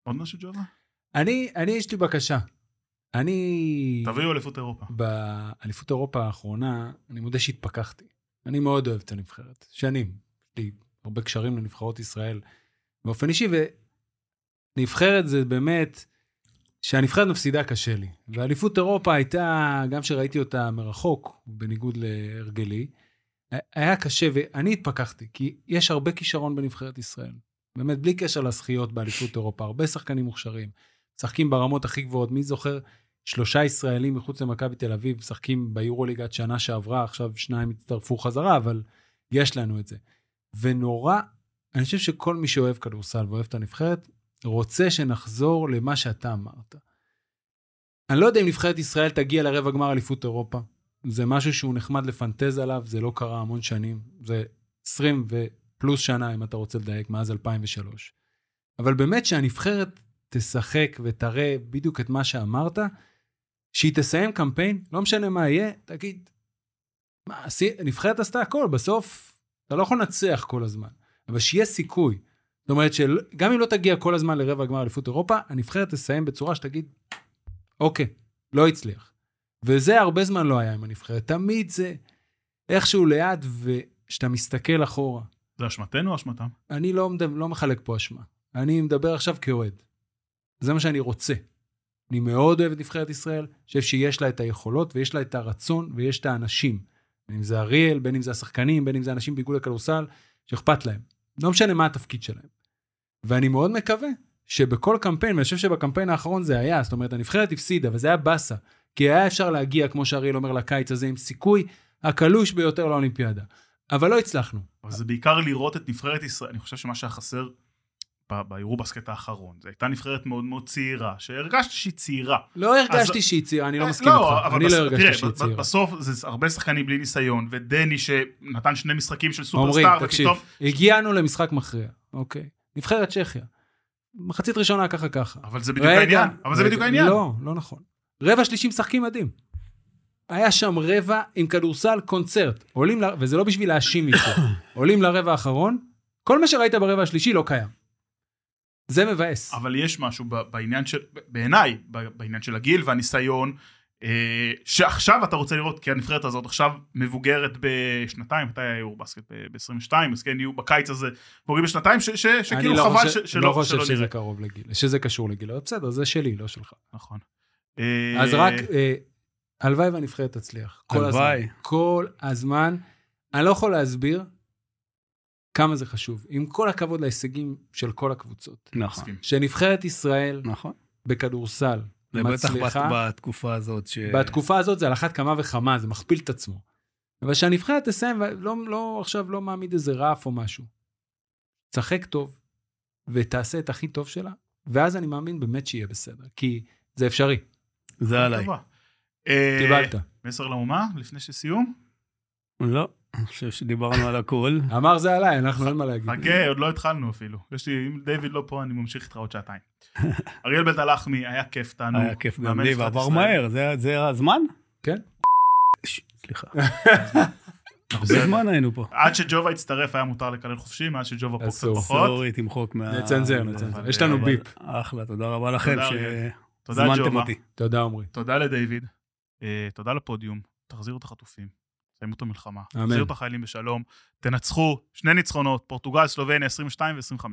עוד משהו ג'ובה? אני, אני, יש לי בקשה. אני... תביאו אליפות אירופה. באליפות אירופה האחרונה, אני מודה שהתפכחתי. אני מאוד אוהב את הנבחרת. שנים. יש לי הרבה קשרים לנבחרות ישראל באופן אישי, ונבחרת זה באמת, שהנבחרת מפסידה קשה לי. ואליפות אירופה הייתה, גם שראיתי אותה מרחוק, בניגוד להרגלי, היה קשה, ואני התפכחתי, כי יש הרבה כישרון בנבחרת ישראל. באמת, בלי קשר לזכיות באליפות אירופה, הרבה שחקנים מוכשרים, משחקים ברמות הכי גבוהות. מי זוכר שלושה ישראלים מחוץ למכבי תל אביב משחקים ביורוליג עד שנה שעברה, עכשיו שניים הצטרפו חזרה, אבל יש לנו את זה. ונורא, אני חושב שכל מי שאוהב כדורסל ואוהב את הנבחרת, רוצה שנחזור למה שאתה אמרת. אני לא יודע אם נבחרת ישראל תגיע לרבע גמר אליפות אירופה. זה משהו שהוא נחמד לפנטז עליו, זה לא קרה המון שנים. זה 20 ופלוס שנה, אם אתה רוצה לדייק, מאז 2003. אבל באמת שהנבחרת תשחק ותראה בדיוק את מה שאמרת, שהיא תסיים קמפיין, לא משנה מה יהיה, תגיד, מה, נבחרת עשתה הכל, בסוף אתה לא יכול לנצח כל הזמן, אבל שיהיה סיכוי. זאת אומרת שגם אם לא תגיע כל הזמן לרבע גמר אליפות אירופה, הנבחרת תסיים בצורה שתגיד, אוקיי, לא הצליח. וזה הרבה זמן לא היה עם הנבחרת, תמיד זה איכשהו ליד, וכשאתה מסתכל אחורה. זה אשמתנו או אשמתם? אני לא, לא מחלק פה אשמה, אני מדבר עכשיו כאוהד. זה מה שאני רוצה. אני מאוד אוהב את נבחרת ישראל, חושב שיש לה את היכולות ויש לה את הרצון ויש את האנשים. בין אם זה אריאל, בין אם זה השחקנים, בין אם זה אנשים באיגוד הכדורסל, שאכפת להם. לא משנה מה התפקיד שלהם. ואני מאוד מקווה שבכל קמפיין, ואני חושב שבקמפיין האחרון זה היה, זאת אומרת, הנבחרת הפסידה, וזה היה באסה, כי היה אפשר להגיע, כמו שאריאל אומר, לקיץ הזה עם סיכוי הקלוש ביותר לאולימפיאדה. אבל לא הצלחנו. אבל זה בעיקר לראות את נבחרת ישראל, אני חושב שמה שהיה חסר באירובסקט האחרון. זו הייתה נבחרת מאוד מאוד צעירה, שהרגשתי שהיא צעירה. לא הרגשתי אז... שהיא צעירה, אני לא מסכים לא, איתך. אני בס... לא הרגשתי תראה, שהיא צעירה. בסוף זה הרבה שחקנים בלי ניסיון, ודני שנתן שני משחקים של סופרסטאר, תקשיב, ופתאום... הגיענו למשחק מכריע, אוקיי. נבחרת צ'כיה. מחצית ראשונה ככה ככה. אבל זה בדיוק העניין. אבל זה בדיוק העניין. לא, לא נכון. רבע שלישי משחקים מדהים. היה שם רבע עם כדורסל קונצרט. עולים, ל... וזה לא בשביל להאשים מישהו. עולים לרבע האחרון, כל מה שראית ברבע השלישי לא קיים. זה מבאס. אבל יש משהו בעניין של, בעיניי, בעניין של הגיל והניסיון, אה, שעכשיו אתה רוצה לראות, כי הנבחרת הזאת עכשיו מבוגרת בשנתיים, מתי היה יורו בסקט? ב-22, אז כן, יהיו בקיץ הזה, בוגרים בשנתיים, שכאילו לא חבל שלא לא חושב שזה נראה. קרוב לגיל, שזה קשור לגיל, אבל בסדר, זה שלי, לא שלך. נכון. אז רק, אה, הלוואי והנבחרת תצליח. כל הלוואי. הזמן. כל הזמן. אני לא יכול להסביר כמה זה חשוב. עם כל הכבוד להישגים של כל הקבוצות. נכון. שנבחרת ישראל נכון. בכדורסל ובטח מצליחה, בתקופה הזאת ש... בתקופה הזאת זה על אחת כמה וכמה, זה מכפיל את עצמו. אבל שהנבחרת תסיים, לא, לא, עכשיו לא מעמיד איזה רף או משהו. תשחק טוב, ותעשה את הכי טוב שלה, ואז אני מאמין באמת שיהיה בסדר, כי זה אפשרי. זה עליי. קיבלת. מסר לאומה, לפני שסיום? לא, אני חושב שדיברנו על הכל. אמר זה עליי, אנחנו אין מה להגיד. חכה, עוד לא התחלנו אפילו. יש לי, אם דיוויד לא פה, אני ממשיך איתך עוד שעתיים. אריאל בן תלחמי, היה כיף, תענוג. היה כיף גם לי, ועבר מהר, זה הזמן? כן. סליחה. הרבה זמן היינו פה. עד שג'ובה הצטרף היה מותר לקלל חופשי, מאז שג'ובה פה קצת פחות. סורי, תמחוק מה... נצנזר, נצנזר. יש לנו ביפ. אחלה, תודה רבה לכם תודה, ג'ובה. שהזמנתם אותי. תודה, עמרי. תודה לדיוויד. אה, תודה לפודיום, תחזירו את החטופים, תסיימו את המלחמה. אמן. תחזירו את החיילים בשלום, תנצחו שני ניצחונות, פורטוגל, סלובניה, 22 ו-25.